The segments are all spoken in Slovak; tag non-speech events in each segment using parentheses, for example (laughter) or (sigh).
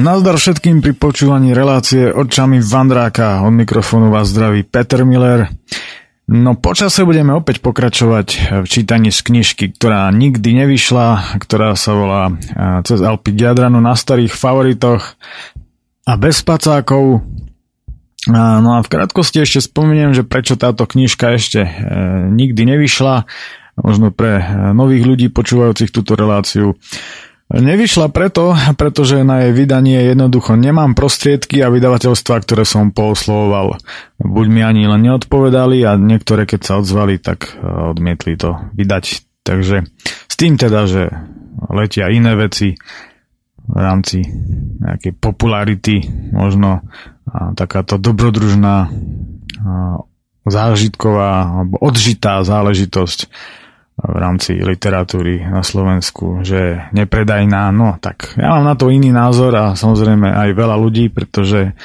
Nazdar všetkým pri počúvaní relácie očami Vandráka. Od mikrofónu vás zdraví Peter Miller. No počase budeme opäť pokračovať v čítaní z knižky, ktorá nikdy nevyšla, ktorá sa volá Cez Alpy Jadranu na starých favoritoch a bez pacákov. No a v krátkosti ešte spomeniem, že prečo táto knižka ešte e, nikdy nevyšla, možno pre e, nových ľudí počúvajúcich túto reláciu. Nevyšla preto, pretože na jej vydanie jednoducho nemám prostriedky a vydavateľstva, ktoré som pooslovoval. Buď mi ani len neodpovedali a niektoré, keď sa odzvali, tak e, odmietli to vydať. Takže s tým teda, že letia iné veci v rámci nejakej popularity, možno takáto dobrodružná a zážitková alebo odžitá záležitosť v rámci literatúry na Slovensku, že nepredajná, no tak ja mám na to iný názor a samozrejme aj veľa ľudí, pretože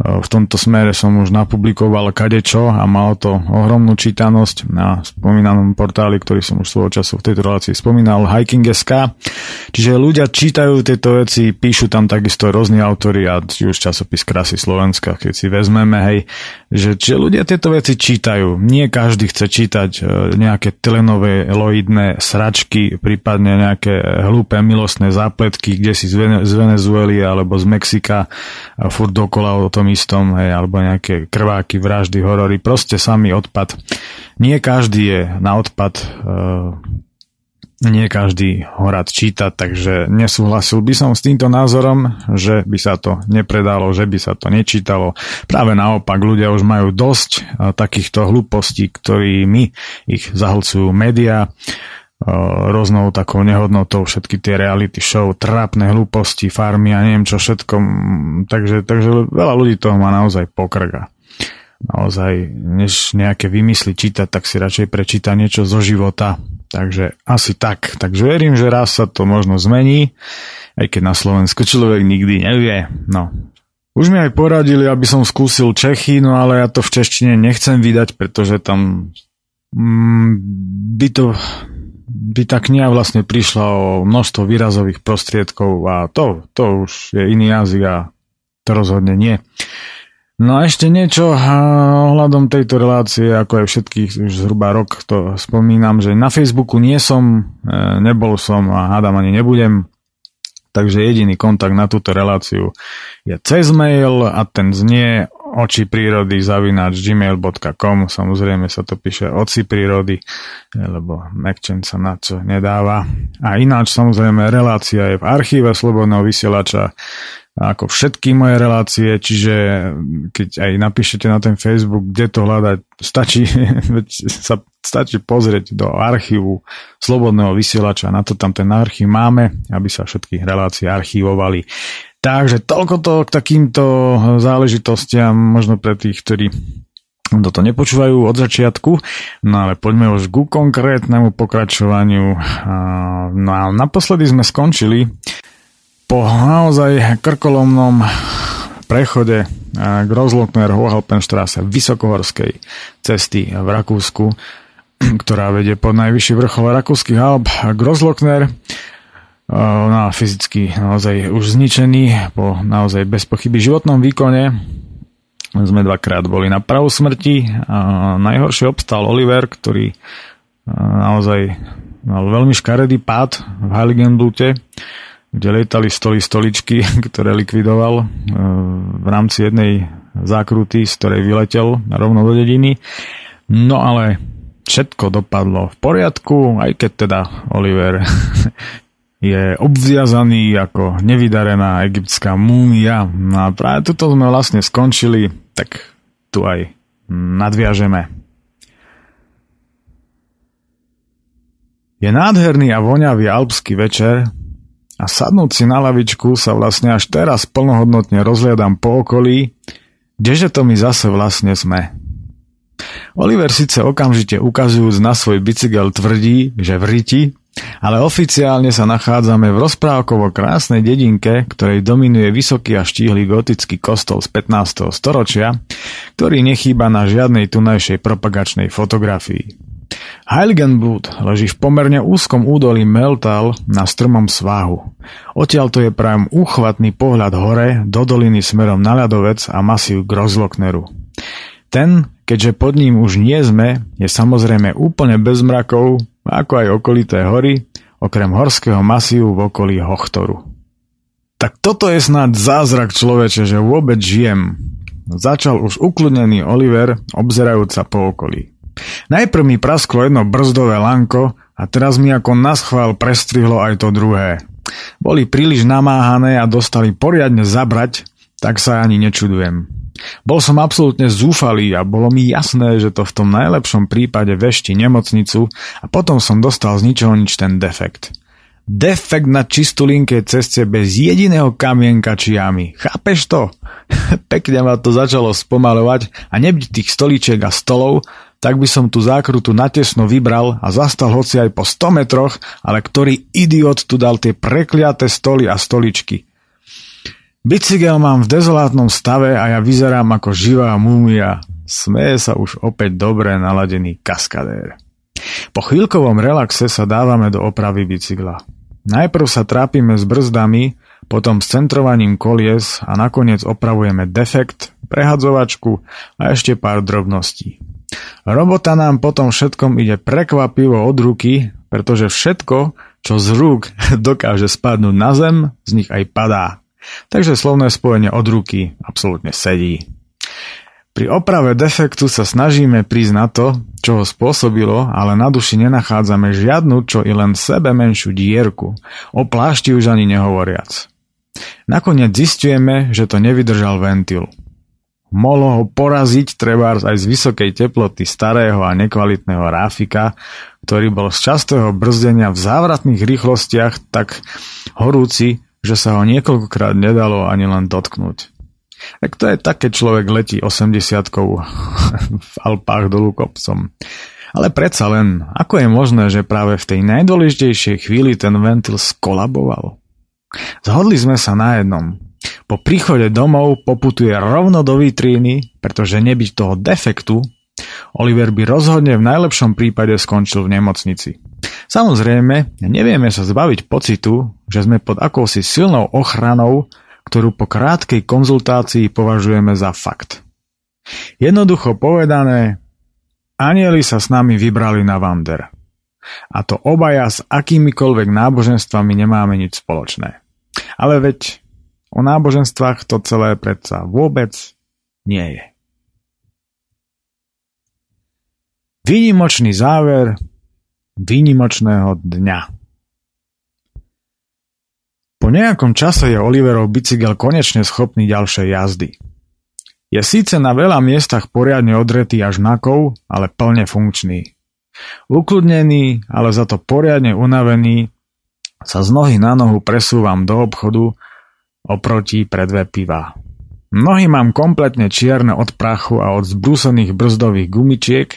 v tomto smere som už napublikoval kadečo a malo to ohromnú čítanosť na spomínanom portáli, ktorý som už svojho času v tejto relácii spomínal, Hiking.sk. Čiže ľudia čítajú tieto veci, píšu tam takisto rôzni autory a či už časopis Krasy Slovenska, keď si vezmeme, hej, že či ľudia tieto veci čítajú. Nie každý chce čítať e, nejaké telenové loidné sračky, prípadne nejaké hlúpe milostné zápletky, kde si z Venezuely alebo z Mexika furt dokola o tom istom, hej, alebo nejaké krváky, vraždy, horory, proste samý odpad. Nie každý je na odpad, e, nie každý ho rád číta, takže nesúhlasil by som s týmto názorom, že by sa to nepredalo, že by sa to nečítalo. Práve naopak, ľudia už majú dosť e, takýchto hlúpostí, ktorými ich zahlcujú médiá rôznou takou nehodnotou všetky tie reality show, trápne hlúposti, farmy a neviem čo všetko. Takže, takže veľa ľudí toho má naozaj pokrga. Naozaj, než nejaké vymysly čítať, tak si radšej prečíta niečo zo života. Takže asi tak. Takže verím, že raz sa to možno zmení, aj keď na Slovensku človek nikdy nevie. No, už mi aj poradili, aby som skúsil Čechy, no ale ja to v češtine nechcem vydať, pretože tam mm, by to by tá kniha vlastne prišla o množstvo výrazových prostriedkov a to, to už je iný jazyk a to rozhodne nie. No a ešte niečo ohľadom tejto relácie, ako aj všetkých už zhruba rok to spomínam, že na Facebooku nie som, e, nebol som a hádam ani nebudem, takže jediný kontakt na túto reláciu je cez mail a ten znie oči prírody zavináč gmail.com samozrejme sa to píše oci prírody lebo Mekčen sa na čo nedáva a ináč samozrejme relácia je v archíve Slobodného vysielača ako všetky moje relácie, čiže keď aj napíšete na ten Facebook, kde to hľadať, stačí, (laughs) sa stačí pozrieť do archívu Slobodného vysielača, na to tam ten archív máme, aby sa všetky relácie archívovali. Takže toľko to k takýmto záležitostiam, možno pre tých, ktorí toto nepočúvajú od začiatku, no ale poďme už ku konkrétnemu pokračovaniu. No a naposledy sme skončili po naozaj krkolomnom prechode k Rozlokner Hohalpenstrasse vysokohorskej cesty v Rakúsku, (clears throat) ktorá vedie pod najvyšší vrchol rakúskych Alp Grozlokner no, fyzicky naozaj už zničený po naozaj bez pochyby životnom výkone. Sme dvakrát boli na pravu smrti a najhoršie obstal Oliver, ktorý naozaj mal veľmi škaredý pád v Heiligenblute, kde lietali stoly stoličky, (laughs) ktoré likvidoval v rámci jednej zákruty, z ktorej vyletel rovno do dediny. No ale všetko dopadlo v poriadku, aj keď teda Oliver (laughs) je obviazaný ako nevydarená egyptská múmia. No a práve tuto sme vlastne skončili, tak tu aj nadviažeme. Je nádherný a voňavý alpský večer a sadnúť si na lavičku sa vlastne až teraz plnohodnotne rozliadam po okolí, kdeže to my zase vlastne sme. Oliver síce okamžite ukazujúc na svoj bicykel tvrdí, že v riti ale oficiálne sa nachádzame v rozprávkovo krásnej dedinke, ktorej dominuje vysoký a štíhly gotický kostol z 15. storočia, ktorý nechýba na žiadnej tunajšej propagačnej fotografii. Heiligenblut leží v pomerne úzkom údolí Meltal na strmom sváhu. Odtiaľ to je prajem úchvatný pohľad hore do doliny smerom na ľadovec a masív Grozlokneru. Ten, keďže pod ním už nie sme, je samozrejme úplne bez mrakov, ako aj okolité hory, okrem horského masívu v okolí Hochtoru. Tak toto je snáď zázrak človeče, že vôbec žijem. Začal už ukludnený Oliver, obzerajúca po okolí. Najprv mi prasklo jedno brzdové lanko a teraz mi ako naschvál prestrihlo aj to druhé. Boli príliš namáhané a dostali poriadne zabrať, tak sa ani nečudujem. Bol som absolútne zúfalý a bolo mi jasné, že to v tom najlepšom prípade vešti nemocnicu a potom som dostal z ničoho nič ten defekt. Defekt na čistulinkej ceste bez jediného kamienka či jamy. Chápeš to? (laughs) Pekne ma to začalo spomalovať a nebyť tých stolíčiek a stolov, tak by som tú zákrutu natesno vybral a zastal hoci aj po 100 metroch, ale ktorý idiot tu dal tie prekliaté stoly a stoličky. Bicykel mám v dezolátnom stave a ja vyzerám ako živá múmia. Smeje sa už opäť dobre naladený kaskadér. Po chvíľkovom relaxe sa dávame do opravy bicykla. Najprv sa trápime s brzdami, potom s centrovaním kolies a nakoniec opravujeme defekt, prehadzovačku a ešte pár drobností. Robota nám potom všetkom ide prekvapivo od ruky, pretože všetko, čo z rúk (laughs) dokáže spadnúť na zem, z nich aj padá. Takže slovné spojenie od ruky absolútne sedí. Pri oprave defektu sa snažíme prísť na to, čo ho spôsobilo, ale na duši nenachádzame žiadnu, čo i len sebe menšiu dierku, o plášti už ani nehovoriac. Nakoniec zistujeme, že to nevydržal ventil. Mohlo ho poraziť trebárs aj z vysokej teploty starého a nekvalitného ráfika, ktorý bol z častého brzdenia v závratných rýchlostiach tak horúci, že sa ho niekoľkokrát nedalo ani len dotknúť. Tak to je také človek letí 80 (laughs) v Alpách dolu kopcom. Ale predsa len, ako je možné, že práve v tej najdôležitejšej chvíli ten ventil skolaboval? Zhodli sme sa na jednom. Po príchode domov poputuje rovno do vitríny, pretože nebyť toho defektu, Oliver by rozhodne v najlepšom prípade skončil v nemocnici. Samozrejme, nevieme sa zbaviť pocitu, že sme pod akousi silnou ochranou, ktorú po krátkej konzultácii považujeme za fakt. Jednoducho povedané, anieli sa s nami vybrali na Vander. A to obaja s akýmikoľvek náboženstvami nemáme nič spoločné. Ale veď O náboženstvách to celé predsa vôbec nie je. Výnimočný záver výnimočného dňa. Po nejakom čase je Oliverov bicykel konečne schopný ďalšej jazdy. Je síce na veľa miestach poriadne odretý až na kov, ale plne funkčný. Ukludnený, ale za to poriadne unavený, sa z nohy na nohu presúvam do obchodu oproti predve piva. Nohy mám kompletne čierne od prachu a od zbrúsených brzdových gumičiek,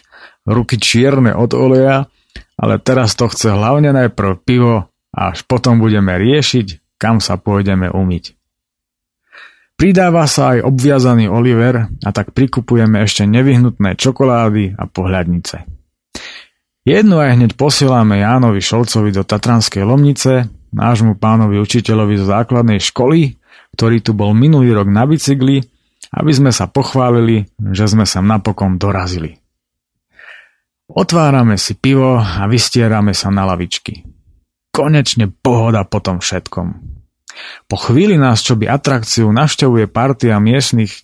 ruky čierne od oleja, ale teraz to chce hlavne najprv pivo a až potom budeme riešiť, kam sa pôjdeme umyť. Pridáva sa aj obviazaný Oliver a tak prikupujeme ešte nevyhnutné čokolády a pohľadnice. Jednu aj hneď posielame Jánovi Šolcovi do Tatranskej Lomnice, nášmu pánovi učiteľovi zo základnej školy, ktorý tu bol minulý rok na bicykli, aby sme sa pochválili, že sme sa napokon dorazili. Otvárame si pivo a vystierame sa na lavičky. Konečne pohoda po tom všetkom. Po chvíli nás čo by atrakciu navštevuje partia miestnych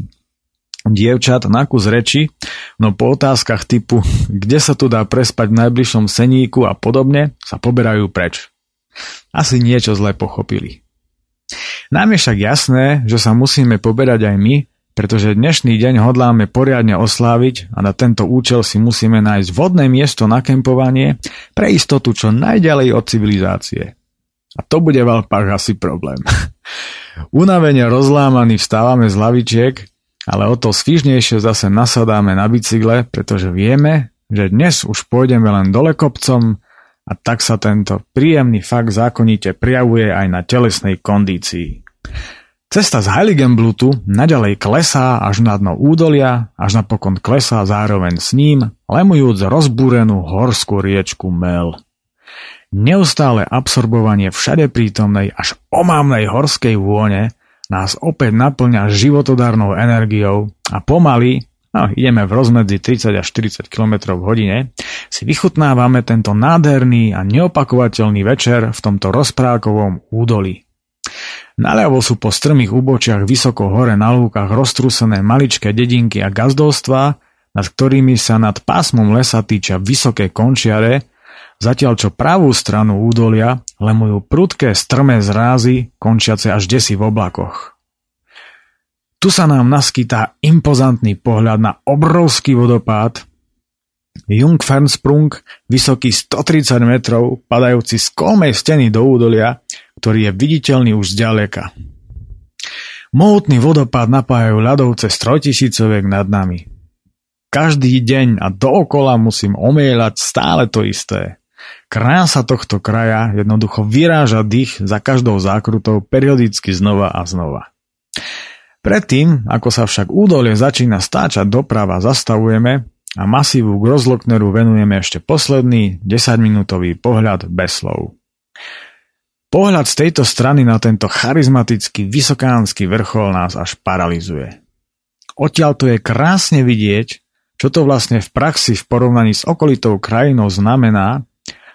dievčat na kus reči, no po otázkach typu, kde sa tu dá prespať v najbližšom seníku a podobne, sa poberajú preč. Asi niečo zle pochopili. Nám je však jasné, že sa musíme poberať aj my, pretože dnešný deň hodláme poriadne osláviť a na tento účel si musíme nájsť vodné miesto na kempovanie pre istotu čo najďalej od civilizácie. A to bude v Alpách asi problém. (laughs) Unavene rozlámaní vstávame z lavičiek, ale o to svižnejšie zase nasadáme na bicykle, pretože vieme, že dnes už pôjdeme len dole kopcom a tak sa tento príjemný fakt zákonite prijavuje aj na telesnej kondícii. Cesta z Heiligenblutu naďalej klesá až na dno údolia, až napokon klesá zároveň s ním, lemujúc rozbúrenú horskú riečku Mel. Neustále absorbovanie všade prítomnej až omamnej horskej vône nás opäť naplňa životodárnou energiou a pomaly, no, ideme v rozmedzi 30 až 40 km v hodine, si vychutnávame tento nádherný a neopakovateľný večer v tomto rozprávkovom údolí. Naľavo sú po strmých úbočiach vysoko hore na lúkach roztrúsené maličké dedinky a gazdovstva, nad ktorými sa nad pásmom lesa týča vysoké končiare, zatiaľ čo pravú stranu údolia lemujú prudké strmé zrázy, končiace až desi v oblakoch. Tu sa nám naskytá impozantný pohľad na obrovský vodopád, Jungfernsprung, vysoký 130 metrov, padajúci z kolmej steny do údolia, ktorý je viditeľný už zďaleka. Mohutný vodopád napájajú ľadovce z trojtisícoviek nad nami. Každý deň a dookola musím omieľať stále to isté. Krása tohto kraja jednoducho vyráža dých za každou zákrutou periodicky znova a znova. Predtým, ako sa však údolie začína stáčať doprava, zastavujeme a masívu Grozlokneru venujeme ešte posledný 10-minútový pohľad bez slov. Pohľad z tejto strany na tento charizmatický vysokánsky vrchol nás až paralizuje. Odtiaľ to je krásne vidieť, čo to vlastne v praxi v porovnaní s okolitou krajinou znamená,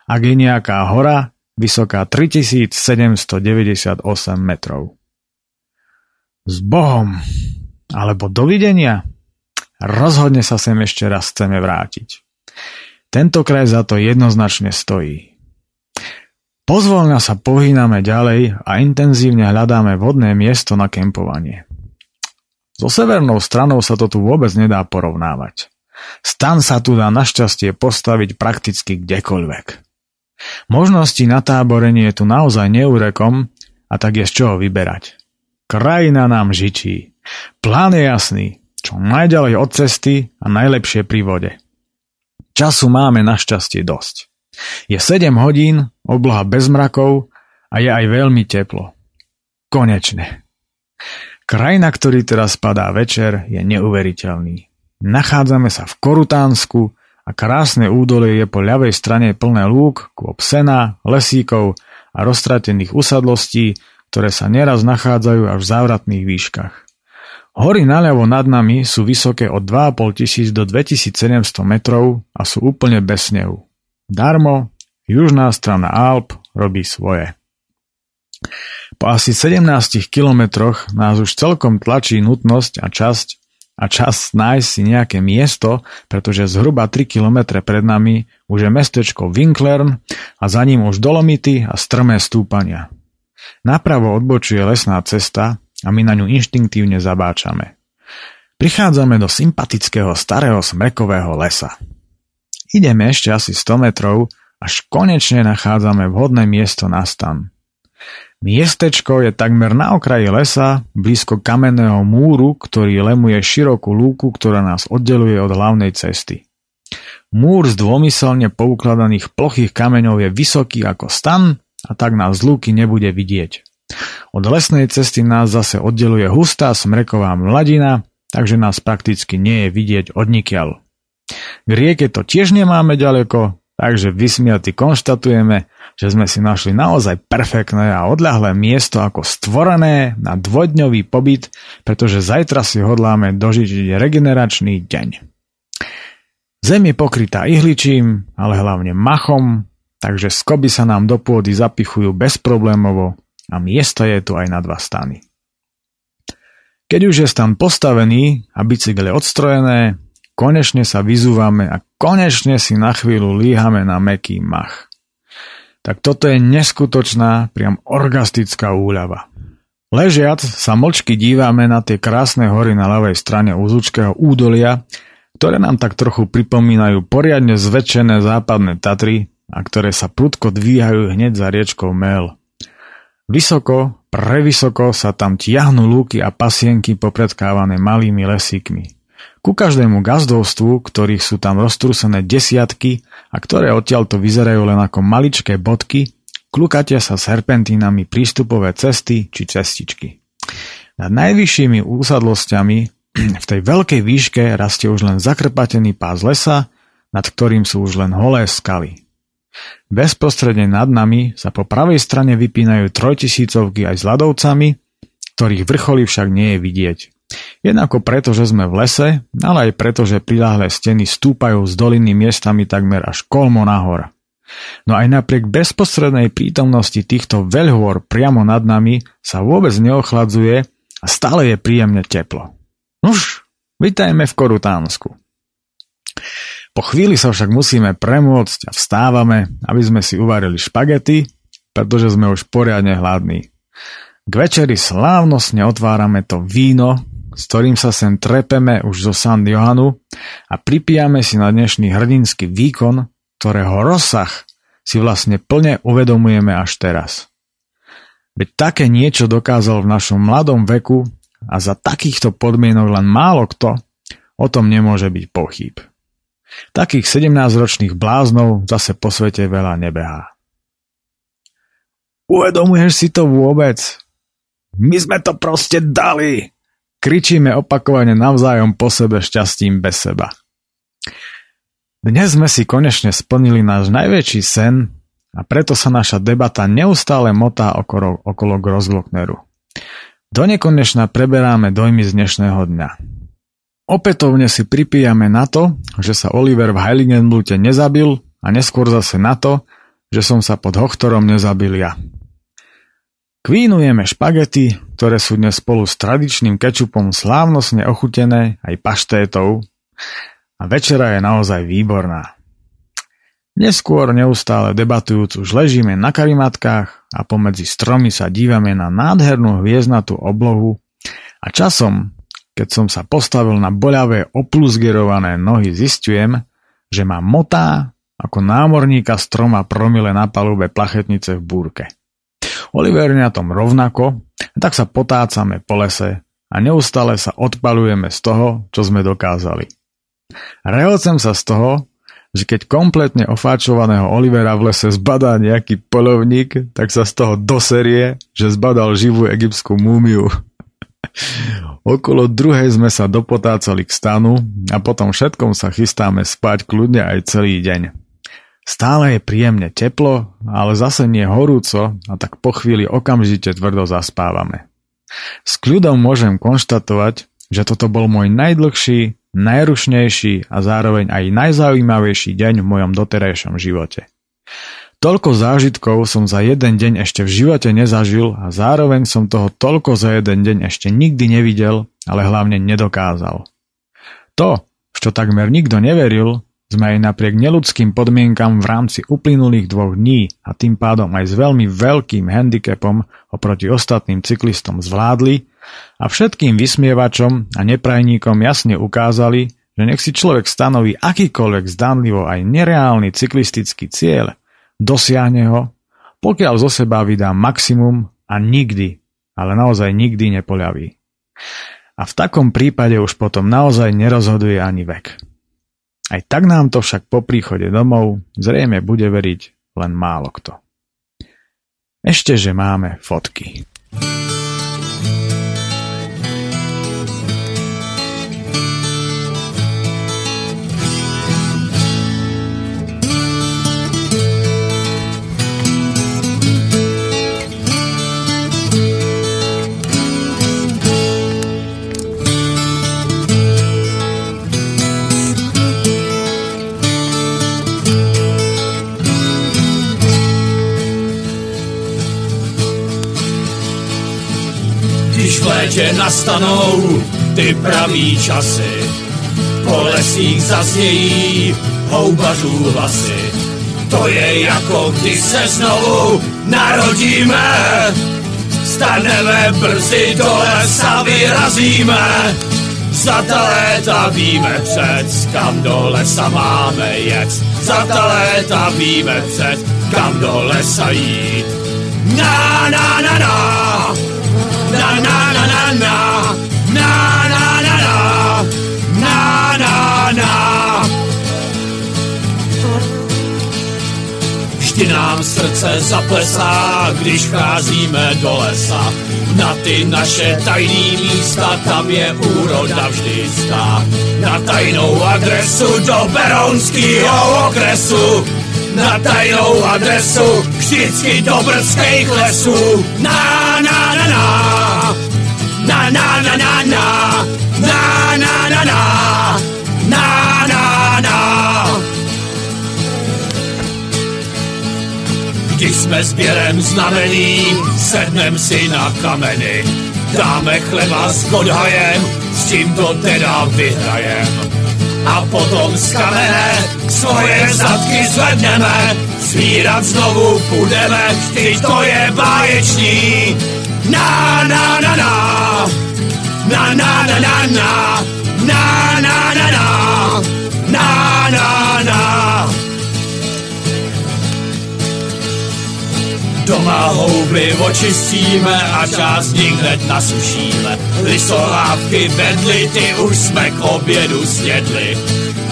ak je nejaká hora vysoká 3798 metrov. S Bohom! Alebo dovidenia? Rozhodne sa sem ešte raz chceme vrátiť. Tento kraj za to jednoznačne stojí. Pozvolna sa pohýname ďalej a intenzívne hľadáme vhodné miesto na kempovanie. So severnou stranou sa to tu vôbec nedá porovnávať. Stan sa tu dá našťastie postaviť prakticky kdekoľvek. Možnosti na táborenie je tu naozaj neurekom a tak je z čoho vyberať. Krajina nám žičí. Plán je jasný, čo najďalej od cesty a najlepšie pri vode. Času máme našťastie dosť. Je 7 hodín, obloha bez mrakov a je aj veľmi teplo. Konečne. Kraj, na ktorý teraz padá večer, je neuveriteľný. Nachádzame sa v Korutánsku a krásne údolie je po ľavej strane plné lúk, kôp sena, lesíkov a roztratených usadlostí, ktoré sa neraz nachádzajú až v závratných výškach. Hory naľavo nad nami sú vysoké od 2,5 tisíc do 2700 metrov a sú úplne bez snehu. Darmo, južná strana Alp robí svoje. Po asi 17 kilometroch nás už celkom tlačí nutnosť a časť a čas nájsť si nejaké miesto, pretože zhruba 3 km pred nami už je mestečko Winklern a za ním už dolomity a strmé stúpania. Napravo odbočuje lesná cesta a my na ňu inštinktívne zabáčame. Prichádzame do sympatického starého smrekového lesa. Ideme ešte asi 100 metrov, až konečne nachádzame vhodné miesto na stan. Miestečko je takmer na okraji lesa, blízko kamenného múru, ktorý lemuje širokú lúku, ktorá nás oddeluje od hlavnej cesty. Múr z dômyselne poukladaných plochých kameňov je vysoký ako stan a tak nás z lúky nebude vidieť. Od lesnej cesty nás zase oddeluje hustá smreková mladina, takže nás prakticky nie je vidieť odnikiaľ. K rieke to tiež nemáme ďaleko, takže vysmiaty konštatujeme, že sme si našli naozaj perfektné a odľahlé miesto ako stvorené na dvojdňový pobyt, pretože zajtra si hodláme dožiť regeneračný deň. Zem je pokrytá ihličím, ale hlavne machom, takže skoby sa nám do pôdy zapichujú bezproblémovo a miesta je tu aj na dva stany. Keď už je stan postavený a bicykle odstrojené, Konečne sa vyzúvame a konečne si na chvíľu líhame na meký mach. Tak toto je neskutočná, priam orgastická úľava. Ležiac sa mlčky dívame na tie krásne hory na ľavej strane úzučkého údolia, ktoré nám tak trochu pripomínajú poriadne zväčšené západné Tatry a ktoré sa prudko dvíhajú hneď za riečkou Mel. Vysoko, prevysoko sa tam tiahnu lúky a pasienky popredkávané malými lesíkmi. Ku každému gazdovstvu, ktorých sú tam roztrúsené desiatky a ktoré odtiaľto vyzerajú len ako maličké bodky, klukatia sa serpentínami prístupové cesty či cestičky. Nad najvyššími úsadlosťami (clears throat) v tej veľkej výške rastie už len zakrpatený pás lesa, nad ktorým sú už len holé skaly. Bezprostredne nad nami sa po pravej strane vypínajú trojtisícovky aj s ľadovcami, ktorých vrcholy však nie je vidieť. Jednako preto, že sme v lese, ale aj preto, že priláhle steny stúpajú z doliny miestami takmer až kolmo nahor. No aj napriek bezposrednej prítomnosti týchto veľhôr priamo nad nami sa vôbec neochladzuje a stále je príjemne teplo. Nuž, vitajme v Korutánsku. Po chvíli sa však musíme premôcť a vstávame, aby sme si uvarili špagety, pretože sme už poriadne hladní. K večeri slávnostne otvárame to víno, s ktorým sa sem trepeme už zo San Johanu a pripijame si na dnešný hrdinský výkon, ktorého rozsah si vlastne plne uvedomujeme až teraz. Veď také niečo dokázal v našom mladom veku a za takýchto podmienok len málo kto, o tom nemôže byť pochýb. Takých 17-ročných bláznov zase po svete veľa nebehá. Uvedomuješ si to vôbec? My sme to proste dali! Kričíme opakovane navzájom po sebe šťastím bez seba. Dnes sme si konečne splnili náš najväčší sen a preto sa naša debata neustále motá okolo, okolo Grozglockneru. Do nekonečna preberáme dojmy z dnešného dňa. Opätovne si pripíjame na to, že sa Oliver v Heiligenblute nezabil a neskôr zase na to, že som sa pod Hochtorom nezabil ja. Kvínujeme špagety, ktoré sú dnes spolu s tradičným kečupom slávnostne ochutené aj paštétou a večera je naozaj výborná. Neskôr neustále debatujúc už ležíme na karimatkách a pomedzi stromy sa dívame na nádhernú hviezdnatú oblohu a časom, keď som sa postavil na boľavé opluzgerované nohy, zistujem, že ma motá ako námorníka stroma promile na palube plachetnice v búrke. Oliver na tom rovnako, tak sa potácame po lese a neustále sa odpalujeme z toho, čo sme dokázali. Rehocem sa z toho, že keď kompletne ofáčovaného Olivera v lese zbadá nejaký polovník, tak sa z toho doserie, že zbadal živú egyptskú múmiu. Okolo druhej sme sa dopotácali k stanu a potom všetkom sa chystáme spať kľudne aj celý deň. Stále je príjemne teplo, ale zase nie horúco a tak po chvíli okamžite tvrdo zaspávame. S kľudom môžem konštatovať, že toto bol môj najdlhší, najrušnejší a zároveň aj najzaujímavejší deň v mojom doterajšom živote. Toľko zážitkov som za jeden deň ešte v živote nezažil a zároveň som toho toľko za jeden deň ešte nikdy nevidel, ale hlavne nedokázal. To, v čo takmer nikto neveril, sme aj napriek neludským podmienkam v rámci uplynulých dvoch dní a tým pádom aj s veľmi veľkým handicapom oproti ostatným cyklistom zvládli a všetkým vysmievačom a neprajníkom jasne ukázali, že nech si človek stanoví akýkoľvek zdanlivo aj nereálny cyklistický cieľ, dosiahne ho, pokiaľ zo seba vydá maximum a nikdy, ale naozaj nikdy nepoľaví. A v takom prípade už potom naozaj nerozhoduje ani vek. Aj tak nám to však po príchode domov zrejme bude veriť len málo kto. Ešte, že máme fotky. Létě nastanou ty pravý časy. Po lesích zaznějí houbařů hlasy. To je jako když se znovu narodíme. Staneme brzy do lesa, vyrazíme. Za ta léta víme před, kam do lesa máme jet. Za ta léta víme před, kam do lesa jít. Na, na, na, na na na na na na nám srdce zaplesá, když cházíme do lesa. Na ty naše tajný místa, tam je úroda vždy stá. Na tajnou adresu do Berounského okresu na tajnou adresu vždycky do brdských lesů. Na, na, na, na, na, na, na, na, na, na, na, na, na, na, na, na. Když jsme sběrem znamení, sednem si na kameny, dáme chleba s godhajem, s tím to teda vyhrajem a potom z kamene svoje zadky zvedneme, svírat znovu půjdeme, vždyť to je báječný. Na, na, na, na, na, na, na, na, na, na, na, na, na, na, na, Doma houby očistíme a část nich hned nasušíme. Lisolávky vedli, ty už jsme k obědu snědli.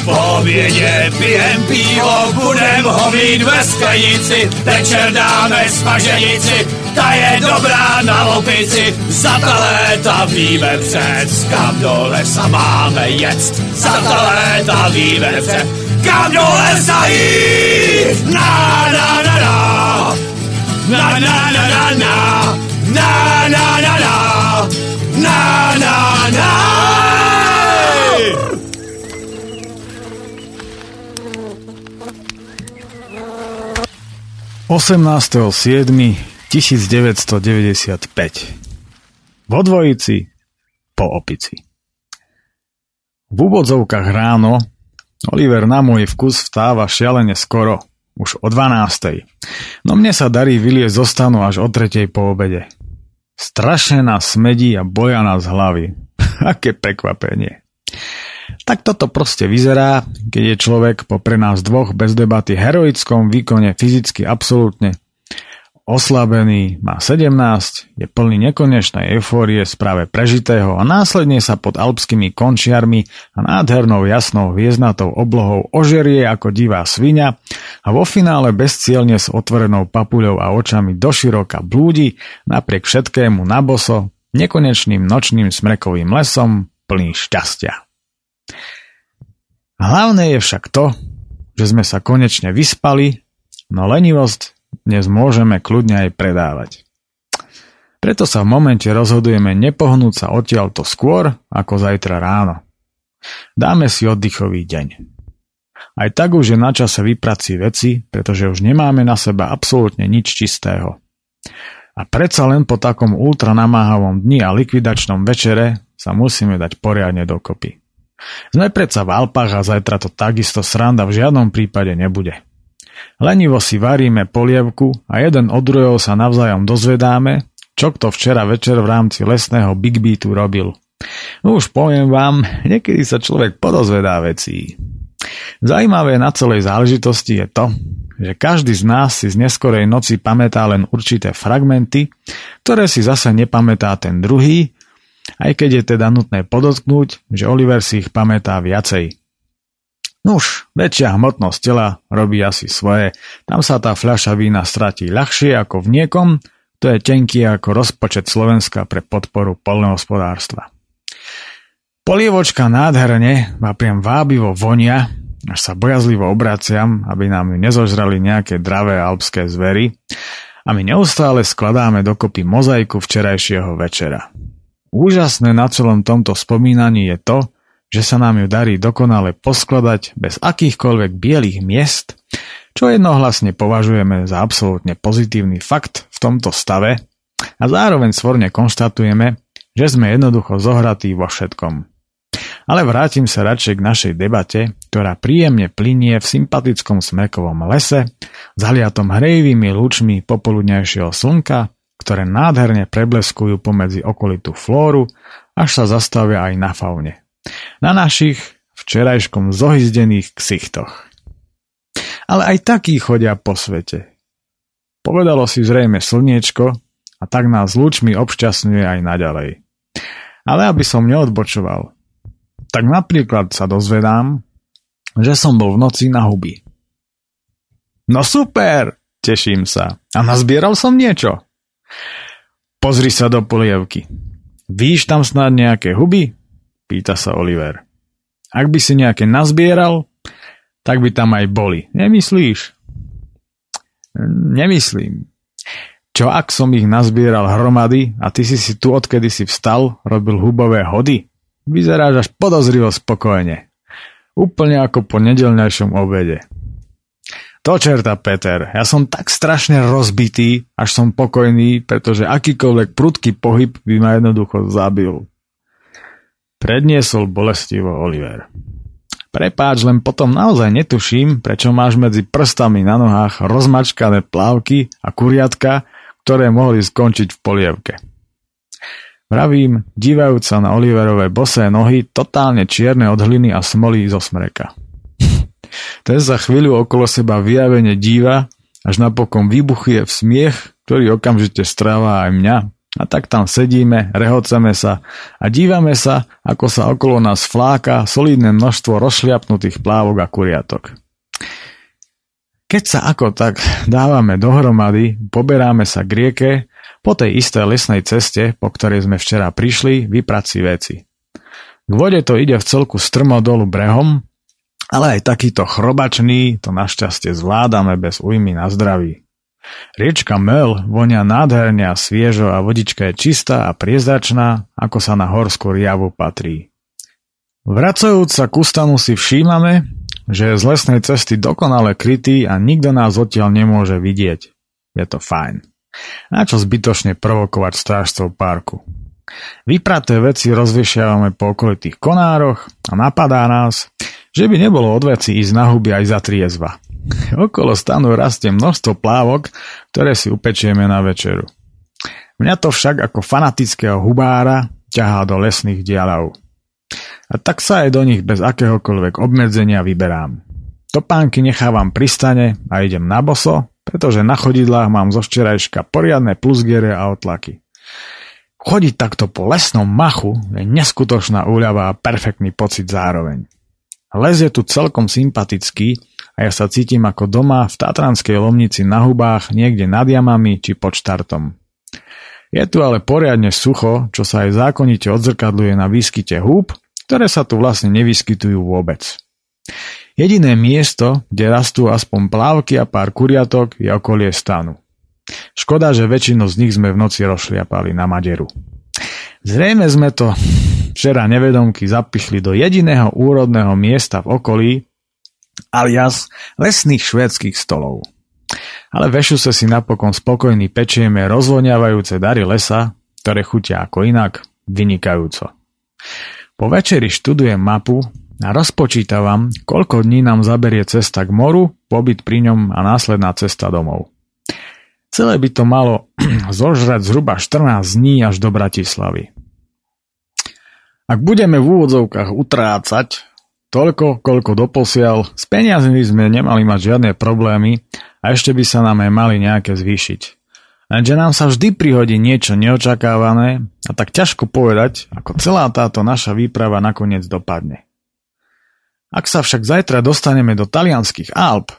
Po obědě pijem pivo, budem ho mít ve sklenici, večer dáme smaženici, ta je dobrá na lopici, za ta léta víme před, kam do lesa máme jet, za ta léta víme před, kam do lesa jít, na, na, na, na. Na na na na na na. Na na na na. Na na 18.7.1995 Vo dvojici po opici. V úvodzovkách ráno Oliver na môj vkus vstáva šialene skoro – už o 12. No mne sa darí vyliezť zo stanu až o 3. po obede. Strašne nás smedí a boja nás hlavy. (laughs) Aké prekvapenie. Tak toto proste vyzerá, keď je človek po pre nás dvoch bez debaty heroickom výkone fyzicky absolútne oslabený, má 17, je plný nekonečnej eufórie z práve prežitého a následne sa pod alpskými končiarmi a nádhernou jasnou hviezdnatou oblohou ožerie ako divá svinia a vo finále bezcielne s otvorenou papuľou a očami doširoka blúdi napriek všetkému na boso, nekonečným nočným smrekovým lesom plný šťastia. Hlavné je však to, že sme sa konečne vyspali, no lenivosť dnes môžeme kľudne aj predávať. Preto sa v momente rozhodujeme nepohnúť sa odtiaľ to skôr ako zajtra ráno. Dáme si oddychový deň. Aj tak už je na čase vyprať si veci, pretože už nemáme na seba absolútne nič čistého. A predsa len po takom ultranamáhavom dni a likvidačnom večere sa musíme dať poriadne dokopy. Sme predsa v Alpách a zajtra to takisto sranda v žiadnom prípade nebude. Lenivo si varíme polievku a jeden od druhého sa navzájom dozvedáme, čo kto včera večer v rámci lesného Big Beatu robil. No už poviem vám, niekedy sa človek podozvedá vecí. Zajímavé na celej záležitosti je to, že každý z nás si z neskorej noci pamätá len určité fragmenty, ktoré si zase nepamätá ten druhý, aj keď je teda nutné podotknúť, že Oliver si ich pamätá viacej. Nuž, väčšia hmotnosť tela robí asi svoje. Tam sa tá fľaša vína stratí ľahšie ako v niekom, to je tenký ako rozpočet Slovenska pre podporu polnohospodárstva. Polievočka nádherne ma priam vábivo vonia, až sa bojazlivo obraciam, aby nám ju nezožrali nejaké dravé alpské zvery a my neustále skladáme dokopy mozaiku včerajšieho večera. Úžasné na celom tomto spomínaní je to, že sa nám ju darí dokonale poskladať bez akýchkoľvek bielých miest, čo jednohlasne považujeme za absolútne pozitívny fakt v tomto stave a zároveň svorne konštatujeme, že sme jednoducho zohratí vo všetkom. Ale vrátim sa radšej k našej debate, ktorá príjemne plinie v sympatickom smrekovom lese, zaliatom hrejivými lúčmi popoludnejšieho slnka, ktoré nádherne prebleskujú pomedzi okolitú flóru, až sa zastavia aj na faune na našich včerajškom zohyzdených ksichtoch. Ale aj takí chodia po svete. Povedalo si zrejme slniečko a tak nás lúčmi obšťastňuje aj naďalej. Ale aby som neodbočoval, tak napríklad sa dozvedám, že som bol v noci na huby. No super, teším sa. A nazbieral som niečo. Pozri sa do polievky. Víš tam snad nejaké huby? Pýta sa Oliver. Ak by si nejaké nazbieral, tak by tam aj boli. Nemyslíš? Nemyslím. Čo ak som ich nazbieral hromady a ty si si tu odkedy si vstal robil hubové hody? Vyzeráš až podozrivo spokojne. Úplne ako po nedelňajšom obede. To čerta, Peter, ja som tak strašne rozbitý, až som pokojný, pretože akýkoľvek prudký pohyb by ma jednoducho zabil. Predniesol bolestivo Oliver. Prepáč, len potom naozaj netuším, prečo máš medzi prstami na nohách rozmačkané plávky a kuriatka, ktoré mohli skončiť v polievke. Vravím, divajúca na Oliverové bosé nohy, totálne čierne od hliny a smolí zo smreka. Ten za chvíľu okolo seba vyjavene díva, až napokon vybuchuje v smiech, ktorý okamžite stráva aj mňa. A tak tam sedíme, rehoceme sa a dívame sa, ako sa okolo nás fláka solidné množstvo rozšliapnutých plávok a kuriatok. Keď sa ako tak dávame dohromady, poberáme sa k rieke, po tej isté lesnej ceste, po ktorej sme včera prišli, vypraci veci. K vode to ide v celku strmo dolu brehom, ale aj takýto chrobačný to našťastie zvládame bez újmy na zdraví. Riečka Mel vonia nádherne a sviežo a vodička je čistá a priezračná, ako sa na horskú riavu patrí. Vracajúc sa k ustanu si všímame, že je z lesnej cesty dokonale krytý a nikto nás odtiaľ nemôže vidieť. Je to fajn. Na čo zbytočne provokovať strážcov parku? Vypraté veci rozvešiavame po okolitých konároch a napadá nás, že by nebolo od veci ísť na huby aj za triezva. Okolo stanu rastie množstvo plávok, ktoré si upečieme na večeru. Mňa to však ako fanatického hubára ťahá do lesných dialov. A tak sa aj do nich bez akéhokoľvek obmedzenia vyberám. Topánky nechávam pri stane a idem na boso, pretože na chodidlách mám zo včerajška poriadne plusgiere a otlaky. Chodiť takto po lesnom machu je neskutočná úľava a perfektný pocit zároveň. Les je tu celkom sympatický a ja sa cítim ako doma v Tatranskej Lomnici na hubách niekde nad jamami či pod štartom. Je tu ale poriadne sucho, čo sa aj zákonite odzrkadluje na výskyte húb, ktoré sa tu vlastne nevyskytujú vôbec. Jediné miesto, kde rastú aspoň plávky a pár kuriatok, je okolie stanu. Škoda, že väčšinu z nich sme v noci rozšliapali na maderu. Zrejme sme to včera nevedomky zapichli do jediného úrodného miesta v okolí, alias lesných švédskych stolov. Ale vešuse si napokon spokojný pečieme rozvoniavajúce dary lesa, ktoré chutia ako inak, vynikajúco. Po večeri študujem mapu a rozpočítavam, koľko dní nám zaberie cesta k moru, pobyt pri ňom a následná cesta domov. Celé by to malo (clears throat) zožrať zhruba 14 dní až do Bratislavy. Ak budeme v úvodzovkách utrácať toľko, koľko doposiaľ, s peniazmi sme nemali mať žiadne problémy a ešte by sa nám aj mali nejaké zvýšiť. Lenže nám sa vždy prihodí niečo neočakávané a tak ťažko povedať, ako celá táto naša výprava nakoniec dopadne. Ak sa však zajtra dostaneme do talianských Alp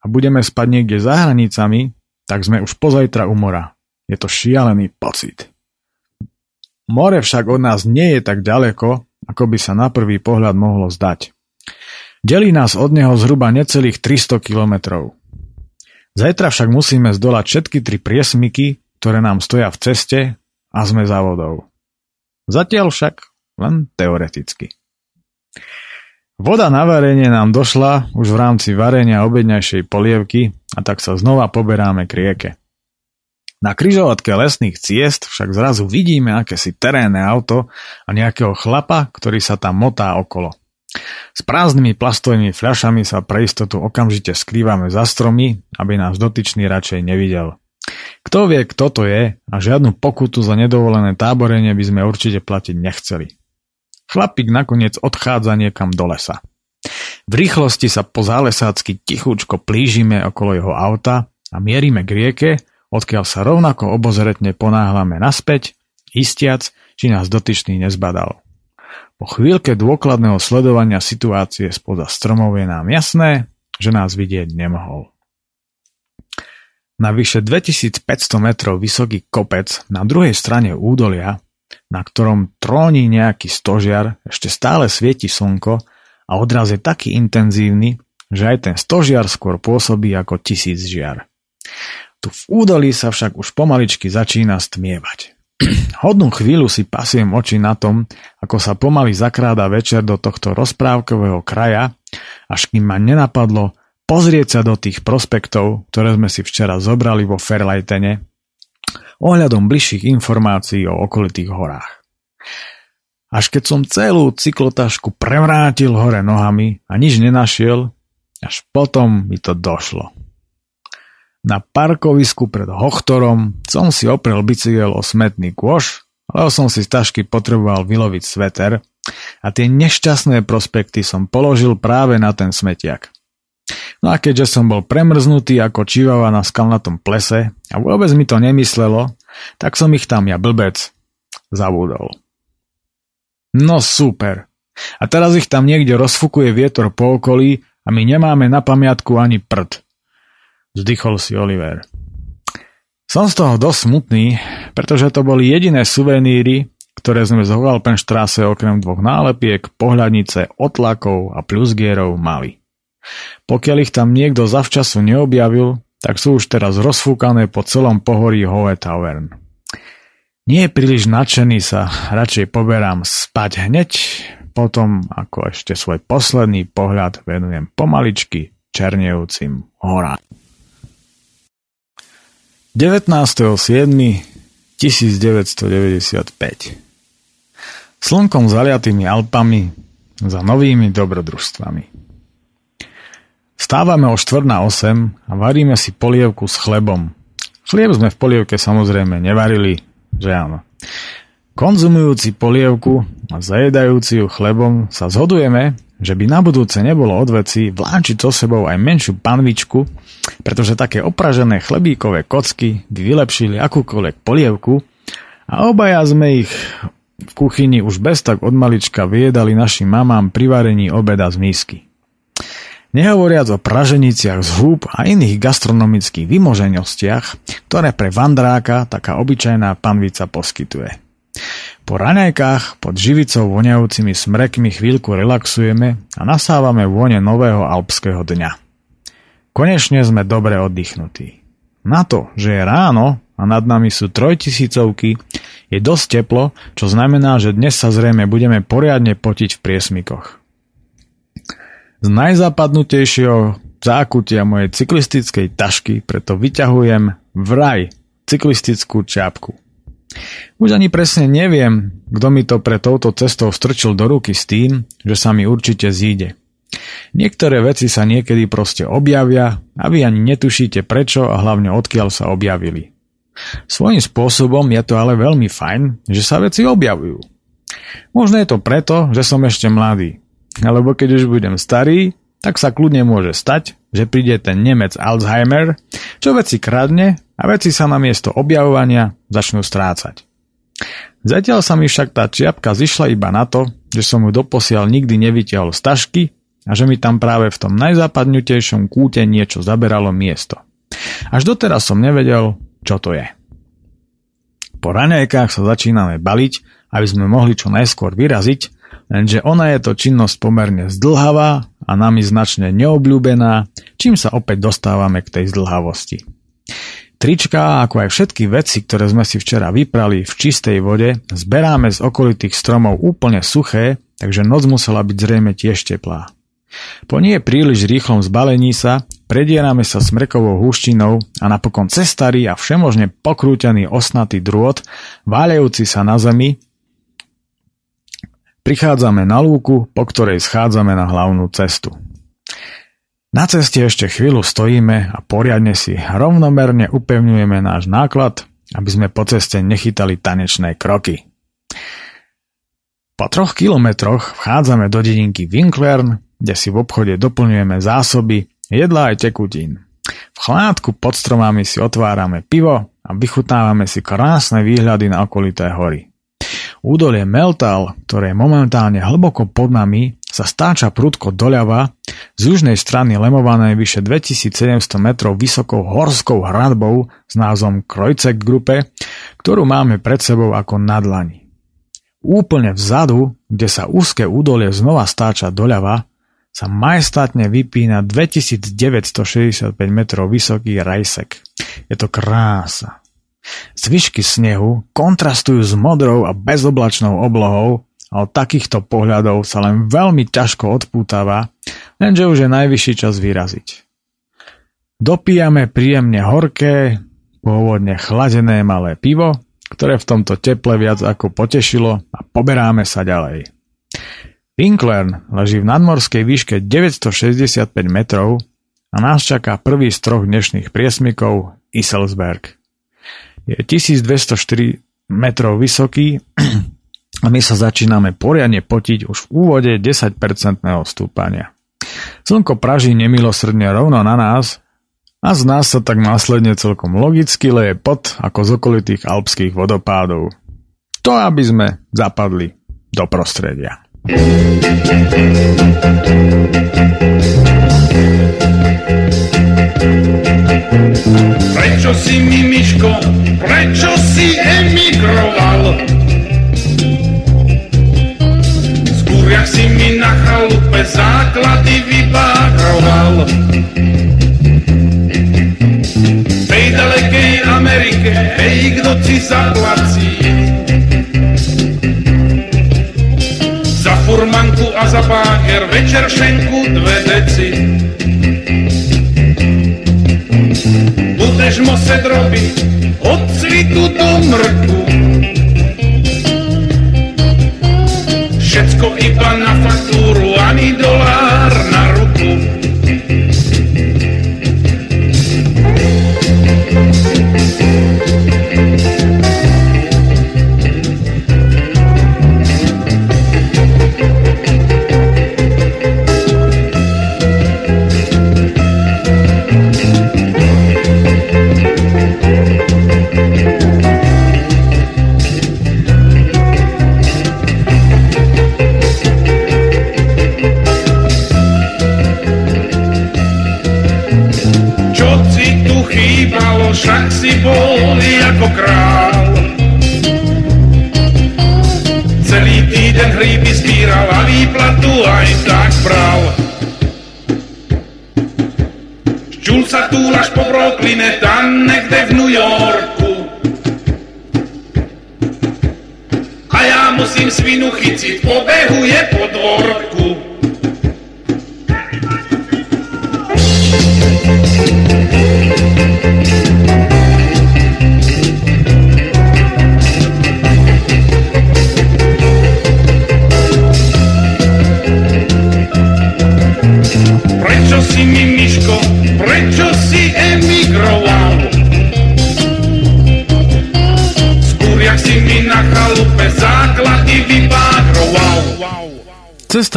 a budeme spať niekde za hranicami, tak sme už pozajtra u mora. Je to šialený pocit. More však od nás nie je tak ďaleko, ako by sa na prvý pohľad mohlo zdať. Delí nás od neho zhruba necelých 300 kilometrov. Zajtra však musíme zdolať všetky tri priesmyky, ktoré nám stoja v ceste a sme za vodou. Zatiaľ však len teoreticky. Voda na varenie nám došla už v rámci varenia obedňajšej polievky a tak sa znova poberáme k rieke. Na kryžovatke lesných ciest však zrazu vidíme akési terénne auto a nejakého chlapa, ktorý sa tam motá okolo. S prázdnymi plastovými fľašami sa pre istotu okamžite skrývame za stromy, aby nás dotyčný radšej nevidel. Kto vie, kto to je a žiadnu pokutu za nedovolené táborenie by sme určite platiť nechceli. Chlapík nakoniec odchádza niekam do lesa. V rýchlosti sa po zálesácky tichúčko plížime okolo jeho auta a mierime k rieke, odkiaľ sa rovnako obozretne ponáhľame naspäť, istiac, či nás dotyčný nezbadal. Po chvíľke dôkladného sledovania situácie spoza stromov je nám jasné, že nás vidieť nemohol. na vyše 2500 metrov vysoký kopec na druhej strane údolia, na ktorom tróni nejaký stožiar, ešte stále svieti slnko a odraz je taký intenzívny, že aj ten stožiar skôr pôsobí ako tisíc žiar. Tu v údolí sa však už pomaličky začína stmievať. (clears throat) Hodnú chvíľu si pasiem oči na tom, ako sa pomaly zakráda večer do tohto rozprávkového kraja, až kým ma nenapadlo, pozrieť sa do tých prospektov, ktoré sme si včera zobrali vo Fairlightene, ohľadom bližších informácií o okolitých horách. Až keď som celú cyklotašku prevrátil hore nohami a nič nenašiel, až potom mi to došlo. Na parkovisku pred Hochtorom som si oprel bicykel o smetný kôš, lebo som si z tašky potreboval vyloviť sveter a tie nešťastné prospekty som položil práve na ten smetiak. No a keďže som bol premrznutý ako čivava na skalnatom plese a vôbec mi to nemyslelo, tak som ich tam ja blbec zabudol. No super. A teraz ich tam niekde rozfukuje vietor po okolí a my nemáme na pamiatku ani prd. Zdychol si Oliver. Som z toho dosť smutný, pretože to boli jediné suveníry, ktoré sme z Hovalpenštráse okrem dvoch nálepiek, pohľadnice, otlakov a plusgierov mali. Pokiaľ ich tam niekto zavčasu neobjavil, tak sú už teraz rozfúkané po celom pohorí Hohe Tavern. Nie príliš nadšený sa radšej poberám spať hneď, potom ako ešte svoj posledný pohľad venujem pomaličky černejúcim horám. 19.7.1995 Slnkom zaliatými Alpami za novými dobrodružstvami. Vstávame o 4 na 8 a varíme si polievku s chlebom. Chlieb sme v polievke samozrejme nevarili, že áno. Konzumujúci polievku a zajedajúci ju chlebom sa zhodujeme, že by na budúce nebolo odveci vláčiť so sebou aj menšiu panvičku, pretože také opražené chlebíkové kocky by vylepšili akúkoľvek polievku a obaja sme ich v kuchyni už bez tak od malička vyjedali našim mamám pri varení obeda z misky. Nehovoriac o praženiciach z húb a iných gastronomických vymoženostiach, ktoré pre vandráka taká obyčajná panvica poskytuje. Po raňajkách pod živicou voňajúcimi smrekmi chvíľku relaxujeme a nasávame vône nového alpského dňa. Konečne sme dobre oddychnutí. Na to, že je ráno a nad nami sú trojtisícovky, je dosť teplo, čo znamená, že dnes sa zrejme budeme poriadne potiť v priesmikoch. Z najzapadnutejšieho zákutia mojej cyklistickej tašky preto vyťahujem vraj cyklistickú čapku. Už ani presne neviem, kto mi to pre touto cestou strčil do ruky s tým, že sa mi určite zíde. Niektoré veci sa niekedy proste objavia a vy ani netušíte prečo a hlavne odkiaľ sa objavili. Svojím spôsobom je to ale veľmi fajn, že sa veci objavujú. Možno je to preto, že som ešte mladý alebo keď už budem starý, tak sa kľudne môže stať, že príde ten Nemec Alzheimer, čo veci kradne a veci sa na miesto objavovania začnú strácať. Zatiaľ sa mi však tá čiapka zišla iba na to, že som ju doposiaľ nikdy nevytiahol z tašky a že mi tam práve v tom najzápadnutejšom kúte niečo zaberalo miesto. Až doteraz som nevedel, čo to je. Po raňajkách sa začíname baliť, aby sme mohli čo najskôr vyraziť Lenže ona je to činnosť pomerne zdlhavá a nami značne neobľúbená, čím sa opäť dostávame k tej zdlhavosti. Trička, ako aj všetky veci, ktoré sme si včera vyprali v čistej vode, zberáme z okolitých stromov úplne suché, takže noc musela byť zrejme tiež teplá. Po nie príliš rýchlom zbalení sa predierame sa smrekovou húštinou a napokon cestarý a všemožne pokrútený osnatý drôt, váľajúci sa na zemi, Prichádzame na lúku, po ktorej schádzame na hlavnú cestu. Na ceste ešte chvíľu stojíme a poriadne si rovnomerne upevňujeme náš náklad, aby sme po ceste nechytali tanečné kroky. Po troch kilometroch vchádzame do dedinky Winklern, kde si v obchode doplňujeme zásoby, jedla aj tekutín. V chládku pod stromami si otvárame pivo a vychutnávame si krásne výhľady na okolité hory. Údolie Meltal, ktoré je momentálne hlboko pod nami, sa stáča prudko doľava, z južnej strany lemované vyše 2700 metrov vysokou horskou hradbou s názvom Krojcek Grupe, ktorú máme pred sebou ako na dlani. Úplne vzadu, kde sa úzke údolie znova stáča doľava, sa majestátne vypína 2965 metrov vysoký rajsek. Je to krása. Zvyšky snehu kontrastujú s modrou a bezoblačnou oblohou a od takýchto pohľadov sa len veľmi ťažko odpútava, lenže už je najvyšší čas vyraziť. Dopijame príjemne horké, pôvodne chladené malé pivo, ktoré v tomto teple viac ako potešilo a poberáme sa ďalej. Pinklern leží v nadmorskej výške 965 metrov a nás čaká prvý z troch dnešných priesmykov Iselsberg. Je 1204 metrov vysoký (clears throat) a my sa začíname poriadne potiť už v úvode 10-percentného stúpania. Slnko praží nemilosrdne rovno na nás a z nás sa tak následne celkom logicky leje pot ako z okolitých alpských vodopádov. To, aby sme zapadli do prostredia. Prečo si mi, Miško, prečo si emigroval? Jak si mi na chalupe základy vybároval. Tej dalekej Amerike, hej, kto ti zaplací? furmanku a za páker večer šenku dve deci. Budeš moset robiť od cvitu do mrku. Všetko iba na faktúru, ani dolár na ruku.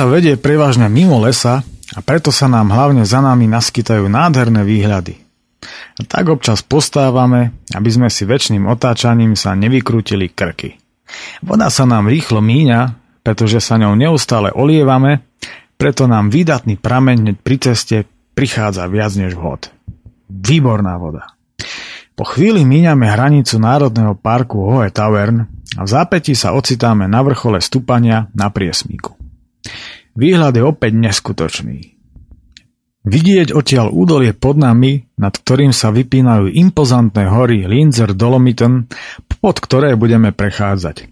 Cesta vedie prevažne mimo lesa a preto sa nám hlavne za nami naskytajú nádherné výhľady. A tak občas postávame, aby sme si väčšným otáčaním sa nevykrútili krky. Voda sa nám rýchlo míňa, pretože sa ňou neustále olievame preto nám výdatný prameň hneď pri ceste prichádza viac než vhod. Výborná voda. Po chvíli míňame hranicu Národného parku Hohe Tavern a v zápäti sa ocitáme na vrchole stúpania na priesmíku. Výhľad je opäť neskutočný. Vidieť odtiaľ údolie pod nami, nad ktorým sa vypínajú impozantné hory Linzer Dolomiten, pod ktoré budeme prechádzať.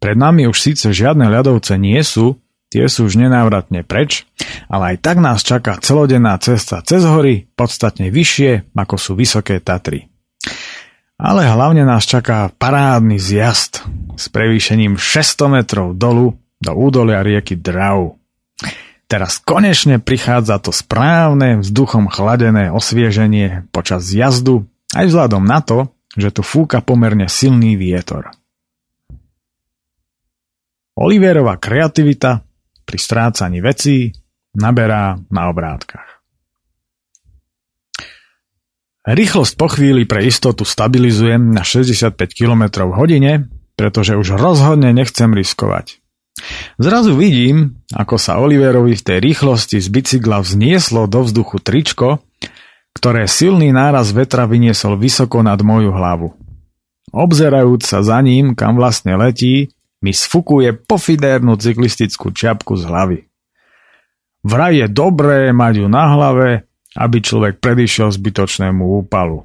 Pred nami už síce žiadne ľadovce nie sú, Tie sú už nenávratne preč, ale aj tak nás čaká celodenná cesta cez hory, podstatne vyššie, ako sú Vysoké Tatry. Ale hlavne nás čaká parádny zjazd s prevýšením 600 metrov dolu do údolia rieky Drau. Teraz konečne prichádza to správne vzduchom chladené osvieženie počas jazdu, aj vzhľadom na to, že tu fúka pomerne silný vietor. Oliverová kreativita pri strácaní vecí naberá na obrátkach. Rýchlosť po chvíli pre istotu stabilizujem na 65 km hodine, pretože už rozhodne nechcem riskovať. Zrazu vidím, ako sa Oliverovi v tej rýchlosti z bicykla vznieslo do vzduchu tričko, ktoré silný náraz vetra vyniesol vysoko nad moju hlavu. Obzerajúc sa za ním, kam vlastne letí, mi sfukuje pofidérnu cyklistickú čiapku z hlavy. Vraj je dobré mať ju na hlave, aby človek predišiel zbytočnému úpalu.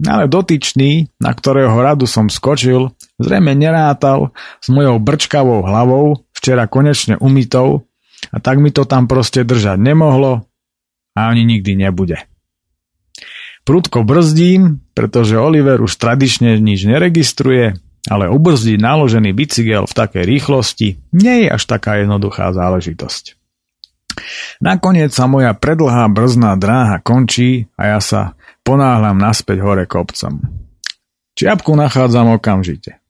Ale dotyčný, na ktorého radu som skočil, zrejme nerátal s mojou brčkavou hlavou, včera konečne umytou, a tak mi to tam proste držať nemohlo a ani nikdy nebude. Prudko brzdím, pretože Oliver už tradične nič neregistruje, ale ubrzdiť naložený bicykel v takej rýchlosti nie je až taká jednoduchá záležitosť. Nakoniec sa moja predlhá brzná dráha končí a ja sa ponáhľam naspäť hore kopcom. Čiapku nachádzam okamžite.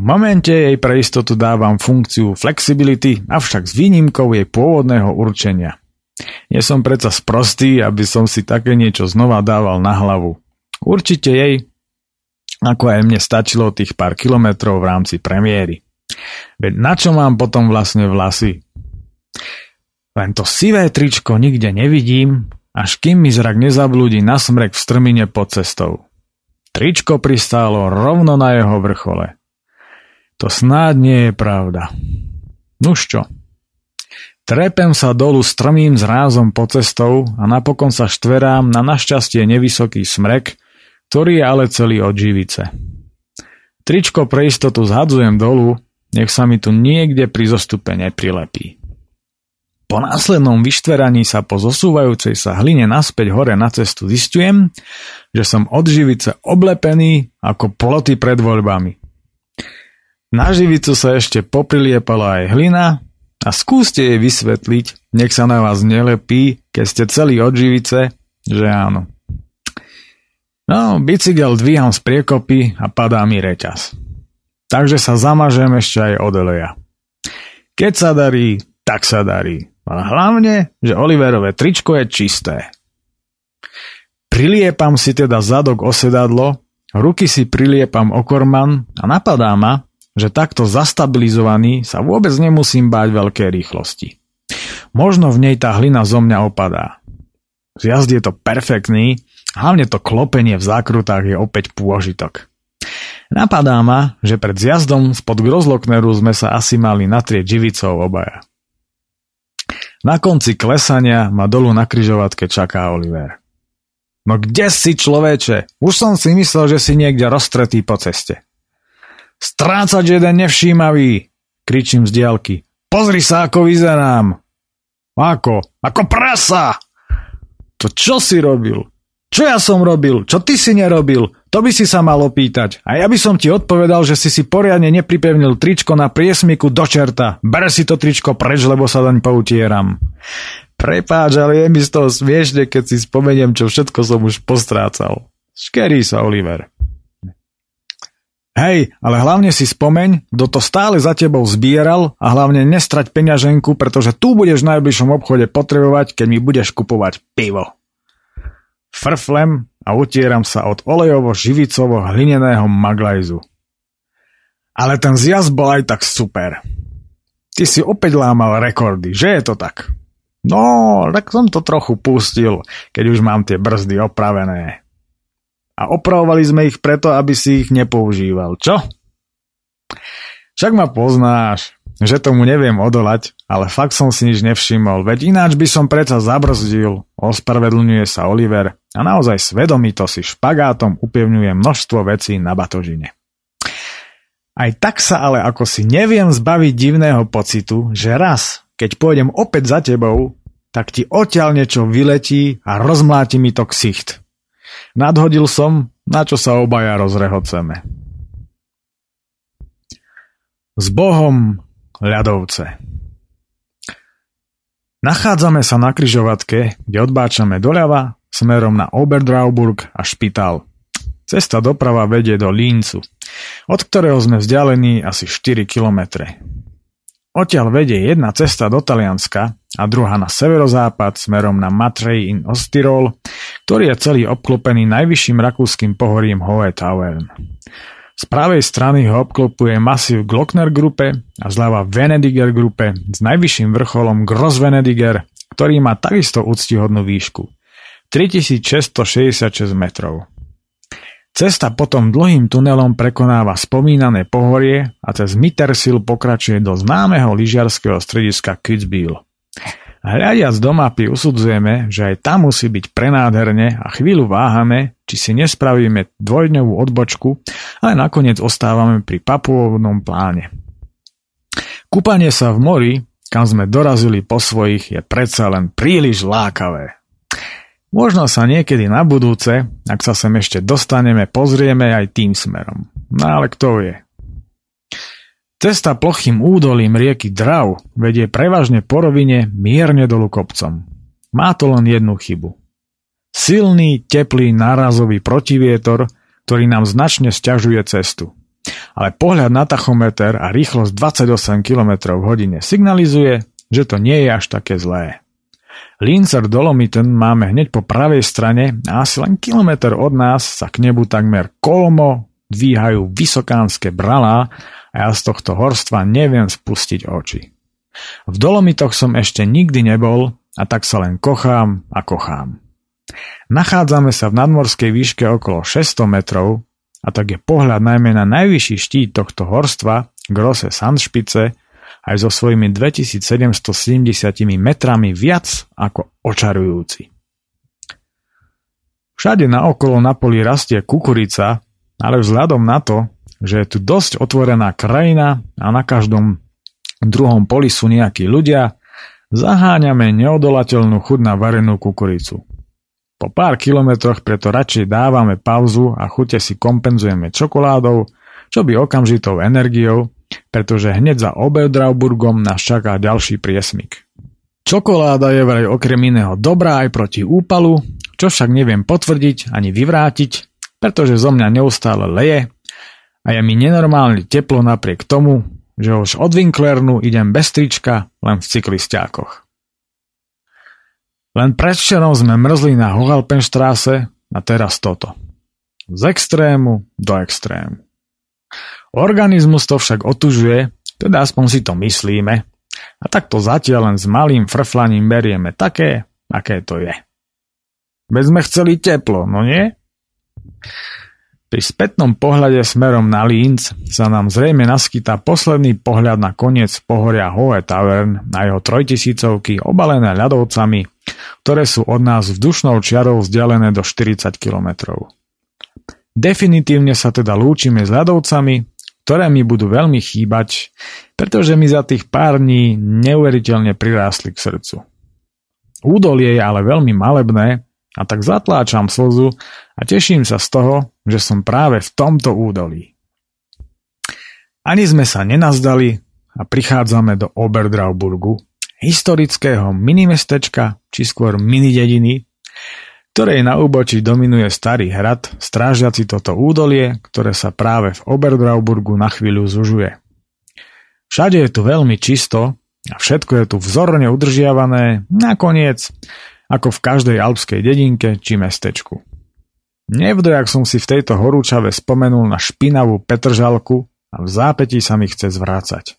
V momente jej pre istotu dávam funkciu flexibility, avšak s výnimkou jej pôvodného určenia. Nie som predsa sprostý, aby som si také niečo znova dával na hlavu. Určite jej, ako aj mne stačilo tých pár kilometrov v rámci premiéry. Veď na čo mám potom vlastne vlasy? Len to sivé tričko nikde nevidím, až kým mi zrak nezablúdi na smrek v strmine pod cestou. Tričko pristálo rovno na jeho vrchole. To snáď nie je pravda. Nuž čo? Trepem sa dolu strmým zrázom po cestou a napokon sa štverám na našťastie nevysoký smrek, ktorý je ale celý od živice. Tričko pre istotu zhadzujem dolu, nech sa mi tu niekde pri zostupe neprilepí. Po následnom vyštveraní sa po zosúvajúcej sa hline naspäť hore na cestu zistujem, že som od živice oblepený ako ploty pred voľbami. Na živicu sa ešte popriliepala aj hlina a skúste jej vysvetliť, nech sa na vás nelepí, keď ste celý od živice, že áno. No, bicykel dvíham z priekopy a padá mi reťaz. Takže sa zamažem ešte aj od oleja. Keď sa darí, tak sa darí. A hlavne, že Oliverové tričko je čisté. Priliepam si teda zadok o ruky si priliepam o korman a napadá ma, že takto zastabilizovaný sa vôbec nemusím báť veľké rýchlosti. Možno v nej tá hlina zo mňa opadá. Z jazdy je to perfektný, hlavne to klopenie v zákrutách je opäť pôžitok. Napadá ma, že pred zjazdom spod Grozlokneru sme sa asi mali natrieť živicou obaja. Na konci klesania ma dolu na kryžovatke čaká Oliver. No kde si človeče? Už som si myslel, že si niekde roztretý po ceste. Strácať jeden nevšímavý, kričím z diálky. Pozri sa, ako vyzerám. Ako? Ako prasa! To čo si robil? Čo ja som robil? Čo ty si nerobil? To by si sa mal opýtať. A ja by som ti odpovedal, že si si poriadne nepripevnil tričko na priesmiku do čerta. Ber si to tričko preč, lebo sa daň poutieram. Prepáč, ale je mi z toho smiešne, keď si spomeniem, čo všetko som už postrácal. Škerí sa, Oliver. Hej, ale hlavne si spomeň, kto to stále za tebou zbieral a hlavne nestrať peňaženku, pretože tu budeš v najbližšom obchode potrebovať, keď mi budeš kupovať pivo. Frflem a utieram sa od olejovo-živicovo-hlineného maglajzu. Ale ten zjazd bol aj tak super. Ty si opäť lámal rekordy, že je to tak? No, tak som to trochu pustil, keď už mám tie brzdy opravené. A opravovali sme ich preto, aby si ich nepoužíval, čo? Však ma poznáš, že tomu neviem odolať, ale fakt som si nič nevšimol, veď ináč by som predsa zabrzdil, ospravedlňuje sa Oliver a naozaj svedomito si špagátom upevňuje množstvo vecí na batožine. Aj tak sa ale ako si neviem zbaviť divného pocitu, že raz, keď pôjdem opäť za tebou, tak ti odtiaľ niečo vyletí a rozmláti mi to ksicht. Nadhodil som, na čo sa obaja rozrehoceme. S Bohom ľadovce. Nachádzame sa na kryžovatke, kde odbáčame doľava smerom na Oberdrauburg a Špital. Cesta doprava vedie do Líncu, od ktorého sme vzdialení asi 4 kilometre. Odtiaľ vedie jedna cesta do Talianska a druhá na severozápad smerom na Matrej in Ostirol, ktorý je celý obklopený najvyšším rakúskym pohorím Hohe Tauern. Z pravej strany ho obklopuje masív Glockner grupe a zľava Venediger grupe s najvyšším vrcholom Gross Venediger, ktorý má takisto úctihodnú výšku. 3666 metrov. Cesta potom dlhým tunelom prekonáva spomínané pohorie a cez Mittersil pokračuje do známeho lyžiarského strediska Kitzbühel. Hľadiac do mapy usudzujeme, že aj tam musí byť prenádherne a chvíľu váhame, či si nespravíme dvojdňovú odbočku, ale nakoniec ostávame pri papuovnom pláne. Kúpanie sa v mori, kam sme dorazili po svojich, je predsa len príliš lákavé. Možno sa niekedy na budúce, ak sa sem ešte dostaneme, pozrieme aj tým smerom. No ale kto vie. Cesta plochým údolím rieky Drav vedie prevažne po rovine mierne dolu kopcom. Má to len jednu chybu. Silný, teplý, nárazový protivietor, ktorý nám značne stiažuje cestu. Ale pohľad na tachometer a rýchlosť 28 km hodine signalizuje, že to nie je až také zlé. Linzer Dolomiten máme hneď po pravej strane a asi len kilometr od nás sa k nebu takmer kolmo dvíhajú vysokánske bralá a ja z tohto horstva neviem spustiť oči. V Dolomitoch som ešte nikdy nebol a tak sa len kochám a kochám. Nachádzame sa v nadmorskej výške okolo 600 metrov a tak je pohľad najmä na najvyšší štít tohto horstva, Grosse Sandšpice, aj so svojimi 2770 metrami viac ako očarujúci. Všade naokolo na poli rastie kukurica, ale vzhľadom na to, že je tu dosť otvorená krajina a na každom druhom poli sú nejakí ľudia, zaháňame neodolateľnú chud na varenú kukuricu. Po pár kilometroch preto radšej dávame pauzu a chute si kompenzujeme čokoládou, čo by okamžitou energiou pretože hneď za Oberdrauburgom nás čaká ďalší priesmik. Čokoláda je vraj okrem iného dobrá aj proti úpalu, čo však neviem potvrdiť ani vyvrátiť, pretože zo mňa neustále leje a je mi nenormálne teplo napriek tomu, že už od Winklernu idem bez trička len v cyklistiákoch. Len predvčerom sme mrzli na Hohalpenstraße a teraz toto. Z extrému do extrému. Organizmus to však otužuje, teda aspoň si to myslíme, a tak to zatiaľ len s malým frflaním berieme také, aké to je. Veď sme chceli teplo, no nie? Pri spätnom pohľade smerom na Linz sa nám zrejme naskytá posledný pohľad na koniec pohoria Hohe Tavern na jeho trojtisícovky obalené ľadovcami, ktoré sú od nás vzdušnou čiarou vzdialené do 40 kilometrov. Definitívne sa teda lúčime s ľadovcami ktoré mi budú veľmi chýbať, pretože mi za tých pár dní neuveriteľne prirástli k srdcu. Údolie je ale veľmi malebné a tak zatláčam slzu a teším sa z toho, že som práve v tomto údolí. Ani sme sa nenazdali a prichádzame do Oberdrauburgu, historického minimestečka, či skôr minidediny, ktorej na úbočí dominuje starý hrad, strážiaci toto údolie, ktoré sa práve v Oberdrauburgu na chvíľu zužuje. Všade je tu veľmi čisto a všetko je tu vzorne udržiavané, nakoniec, ako v každej alpskej dedinke či mestečku. Nevdojak som si v tejto horúčave spomenul na špinavú petržalku a v zápätí sa mi chce zvrácať.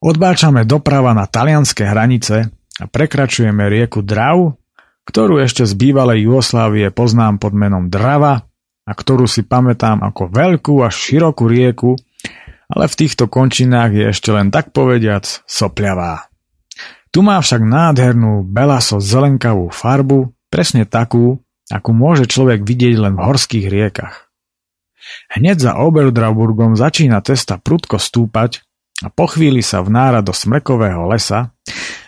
Odbáčame doprava na talianské hranice a prekračujeme rieku Drau ktorú ešte z bývalej Jugoslávie poznám pod menom Drava a ktorú si pamätám ako veľkú a širokú rieku, ale v týchto končinách je ešte len tak povediac sopľavá. Tu má však nádhernú belaso zelenkavú farbu, presne takú, akú môže človek vidieť len v horských riekach. Hneď za Oberdrauburgom začína cesta prudko stúpať a po chvíli sa vnára do smrekového lesa,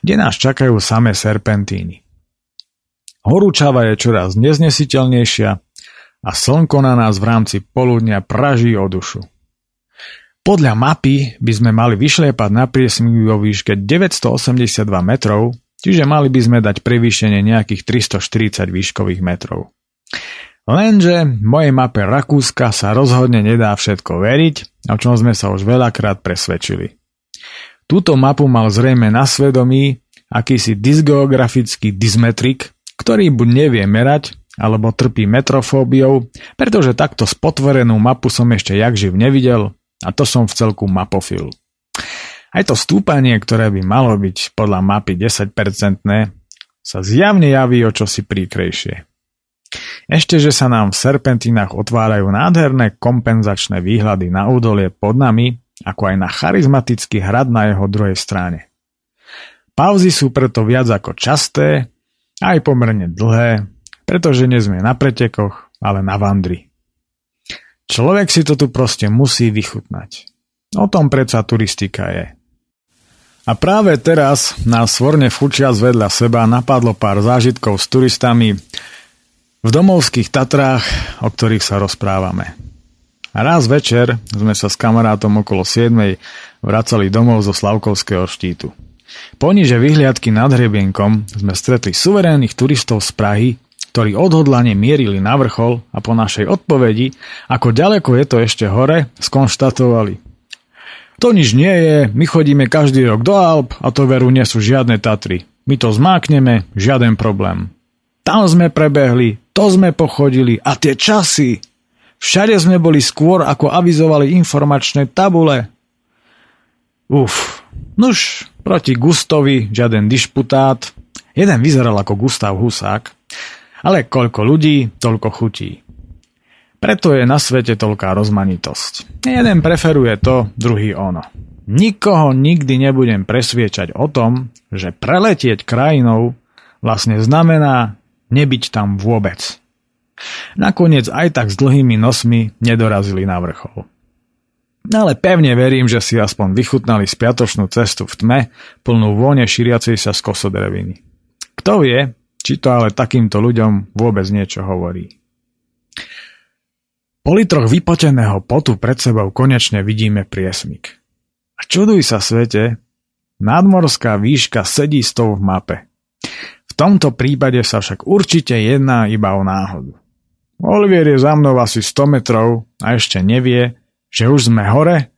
kde nás čakajú samé serpentíny. Horúčava je čoraz neznesiteľnejšia a slnko na nás v rámci poludnia praží o dušu. Podľa mapy by sme mali vyšliepať na priesmigu vo výške 982 metrov, čiže mali by sme dať prevýšenie nejakých 340 výškových metrov. Lenže mojej mape Rakúska sa rozhodne nedá všetko veriť, o čom sme sa už veľakrát presvedčili. Túto mapu mal zrejme na svedomí akýsi dysgeografický dysmetrik, ktorý buď nevie merať, alebo trpí metrofóbiou, pretože takto spotvorenú mapu som ešte jak živ nevidel a to som v celku mapofil. Aj to stúpanie, ktoré by malo byť podľa mapy 10-percentné, sa zjavne javí o čosi príkrejšie. Ešte, že sa nám v serpentínach otvárajú nádherné kompenzačné výhľady na údolie pod nami, ako aj na charizmatický hrad na jeho druhej strane. Pauzy sú preto viac ako časté, aj pomerne dlhé, pretože nie sme na pretekoch, ale na vandri. Človek si to tu proste musí vychutnať. O tom predsa turistika je. A práve teraz nás svorne fučiac vedľa seba napadlo pár zážitkov s turistami v domovských Tatrách, o ktorých sa rozprávame. Raz večer sme sa s kamarátom okolo 7. vracali domov zo Slavkovského štítu. Poniže vyhliadky nad hrebienkom sme stretli suverénnych turistov z Prahy, ktorí odhodlane mierili na vrchol a po našej odpovedi, ako ďaleko je to ešte hore, skonštatovali. To nič nie je, my chodíme každý rok do Alp a to veru nie sú žiadne Tatry. My to zmákneme, žiaden problém. Tam sme prebehli, to sme pochodili a tie časy. Všade sme boli skôr, ako avizovali informačné tabule. Uf, nuž, proti Gustovi žiaden dišputát. Jeden vyzeral ako Gustav Husák, ale koľko ľudí, toľko chutí. Preto je na svete toľká rozmanitosť. Jeden preferuje to, druhý ono. Nikoho nikdy nebudem presviečať o tom, že preletieť krajinou vlastne znamená nebyť tam vôbec. Nakoniec aj tak s dlhými nosmi nedorazili na vrchol. Ale pevne verím, že si aspoň vychutnali spiatočnú cestu v tme, plnú vône šíriacej sa z kosodreviny. Kto vie, či to ale takýmto ľuďom vôbec niečo hovorí. Po litroch vypoteného potu pred sebou konečne vidíme priesmik. A čuduj sa svete, nadmorská výška sedí s tou v mape. V tomto prípade sa však určite jedná iba o náhodu. Olivier je za mnou asi 100 metrov a ešte nevie, že už sme hore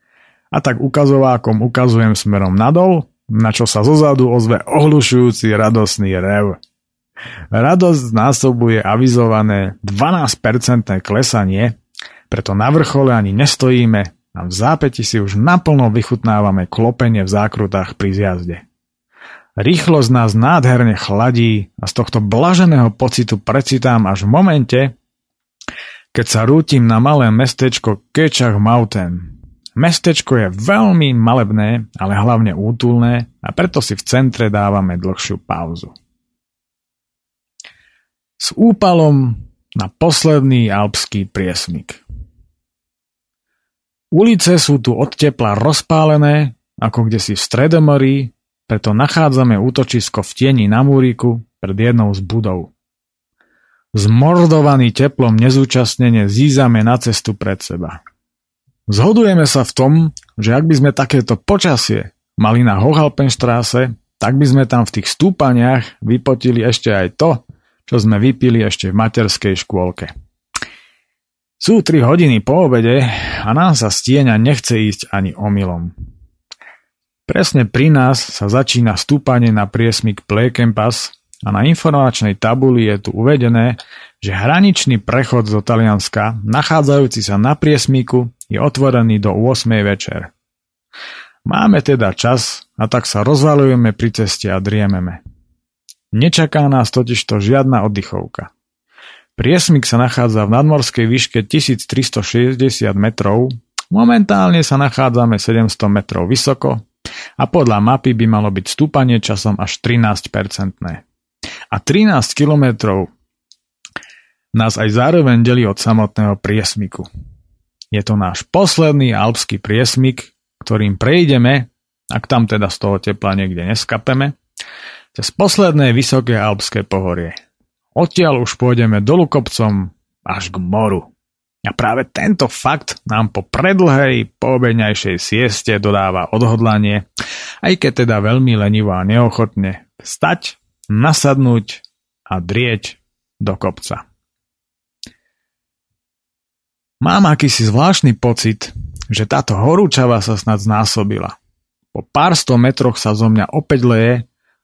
a tak ukazovákom ukazujem smerom nadol, na čo sa zozadu ozve ohlušujúci radosný rev. Radosť násobuje avizované 12% klesanie, preto na vrchole ani nestojíme a v zápäti si už naplno vychutnávame klopenie v zákrutách pri zjazde. Rýchlosť nás nádherne chladí a z tohto blaženého pocitu precitám až v momente, keď sa rútim na malé mestečko Kečach Mountain. Mestečko je veľmi malebné, ale hlavne útulné a preto si v centre dávame dlhšiu pauzu s úpalom na posledný alpský priesmik. Ulice sú tu od tepla rozpálené, ako kde si v Stredomorí, preto nachádzame útočisko v tieni na múriku pred jednou z budov. Zmordovaný teplom nezúčastnene zízame na cestu pred seba. Zhodujeme sa v tom, že ak by sme takéto počasie mali na Hohalpenštráse, tak by sme tam v tých stúpaniach vypotili ešte aj to, čo sme vypili ešte v materskej škôlke. Sú 3 hodiny po obede a nám sa stieňa nechce ísť ani omylom. Presne pri nás sa začína stúpanie na priesmik Plekempas a na informačnej tabuli je tu uvedené, že hraničný prechod zo Talianska, nachádzajúci sa na priesmiku, je otvorený do 8. večer. Máme teda čas a tak sa rozvalujeme pri ceste a driememe. Nečaká nás totižto žiadna oddychovka. Priesmik sa nachádza v nadmorskej výške 1360 metrov, momentálne sa nachádzame 700 metrov vysoko a podľa mapy by malo byť stúpanie časom až 13-percentné. A 13 kilometrov nás aj zároveň delí od samotného priesmiku. Je to náš posledný alpský priesmik, ktorým prejdeme, ak tam teda z toho tepla niekde neskapeme, cez posledné vysoké alpské pohorie. Odtiaľ už pôjdeme dolu kopcom až k moru. A práve tento fakt nám po predlhej poobeňajšej sieste dodáva odhodlanie, aj keď teda veľmi lenivo a neochotne, stať, nasadnúť a drieť do kopca. Mám akýsi zvláštny pocit, že táto horúčava sa snad znásobila. Po pár sto metroch sa zo mňa opäť leje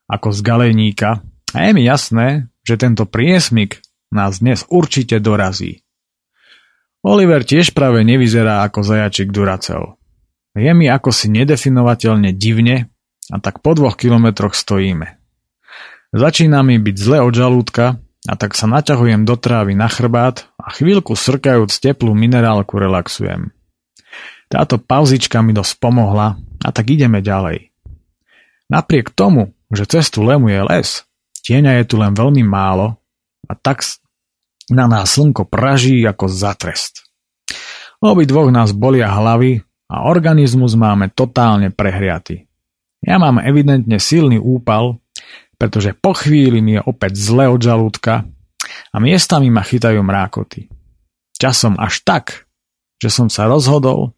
ako z galejníka a je mi jasné, že tento priesmik nás dnes určite dorazí. Oliver tiež práve nevyzerá ako zajačik Duracel. Je mi ako si nedefinovateľne divne a tak po dvoch kilometroch stojíme. Začína mi byť zle od žalúdka a tak sa naťahujem do trávy na chrbát a chvíľku srkajúc teplú minerálku relaxujem. Táto pauzička mi dosť pomohla a tak ideme ďalej. Napriek tomu, že cestu lemuje les, tieňa je tu len veľmi málo a tak na nás slnko praží ako za trest. Obi dvoch nás bolia hlavy a organizmus máme totálne prehriaty. Ja mám evidentne silný úpal, pretože po chvíli mi je opäť zle od žalúdka a miestami ma chytajú mrákoty. Časom až tak, že som sa rozhodol,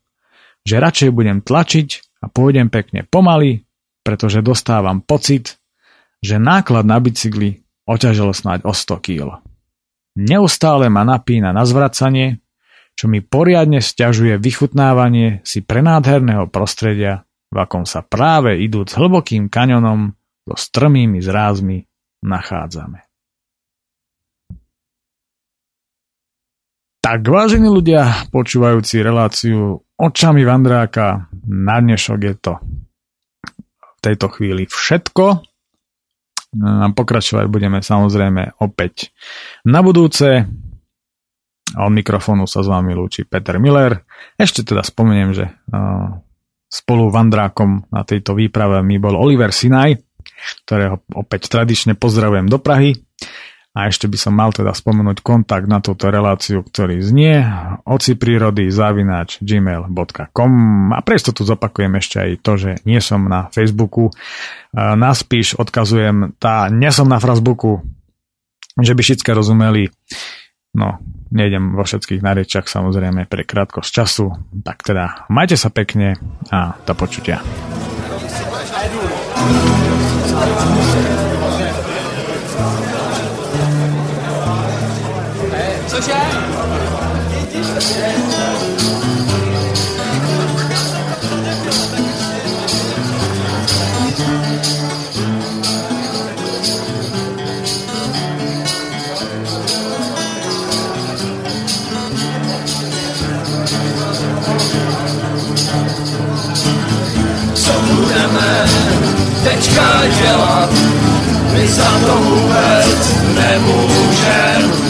že radšej budem tlačiť a pôjdem pekne pomaly, pretože dostávam pocit, že náklad na bicykli oťažil snáď o 100 kg. Neustále ma napína na zvracanie, čo mi poriadne stiažuje vychutnávanie si prenádherného prostredia, v akom sa práve idúc hlbokým kaňonom so strmými zrázmi nachádzame. Tak, vážení ľudia, počúvajúci reláciu očami Vandráka, na dnešok je to v tejto chvíli všetko. Pokračovať budeme samozrejme opäť na budúce. Od mikrofónu sa s vami lúči Peter Miller. Ešte teda spomeniem, že spolu vandrákom na tejto výprave mi bol Oliver Sinaj, ktorého opäť tradične pozdravujem do Prahy. A ešte by som mal teda spomenúť kontakt na túto reláciu, ktorý znie oci prírody zavináč gmail.com a presto tu zopakujem ešte aj to, že nie som na Facebooku. Na spíš odkazujem, tá nie som na Facebooku, že by všetko rozumeli. No, nejdem vo všetkých narečiach samozrejme pre krátkosť času. Tak teda, majte sa pekne a do počutia. Za to vůbec nemůžeme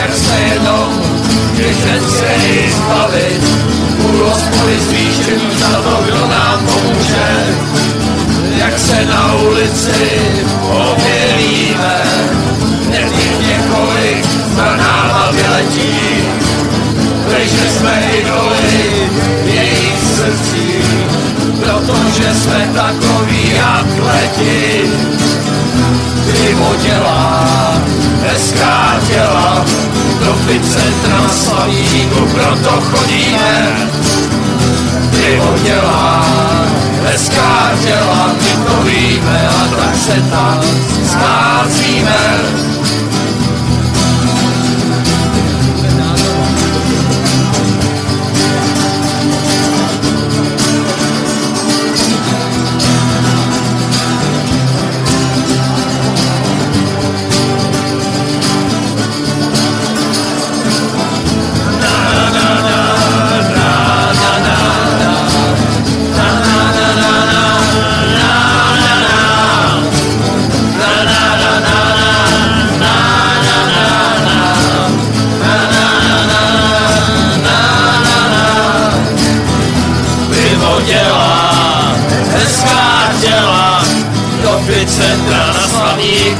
jak se jednou, když se zbavit. Půl hospody zvýšení za to, kdo nám pomůže. Jak se na ulici obělíme, nech několik za náma vyletí. Takže jsme idoly jejich srdcí, protože jsme takový atleti. Pivo dělá, hezká těla, trofy centra slavíku, proto chodíme. Pivo dělá, hezká těla, my to víme a tak se tam scházíme.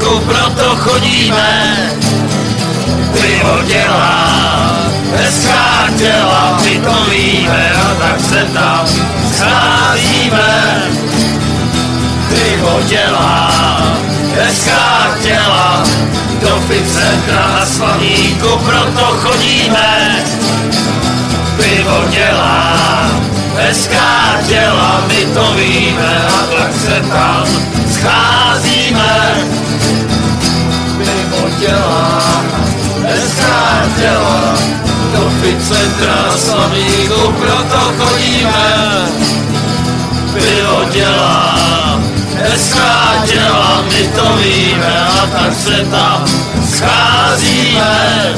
Slavíku, proto chodíme. Pivo dělá, hezká těla, my to víme a tak se tam scházíme. Pivo dělá, hezká těla, do centra na slavíku, proto chodíme. Pivo dělá, hezká těla, my to víme a tak se tam scházíme. Těla, hezká těla, do centra slavíku proto chodíme. Pivo dělá, hezká těla, my to víme a tak se tam scházíme.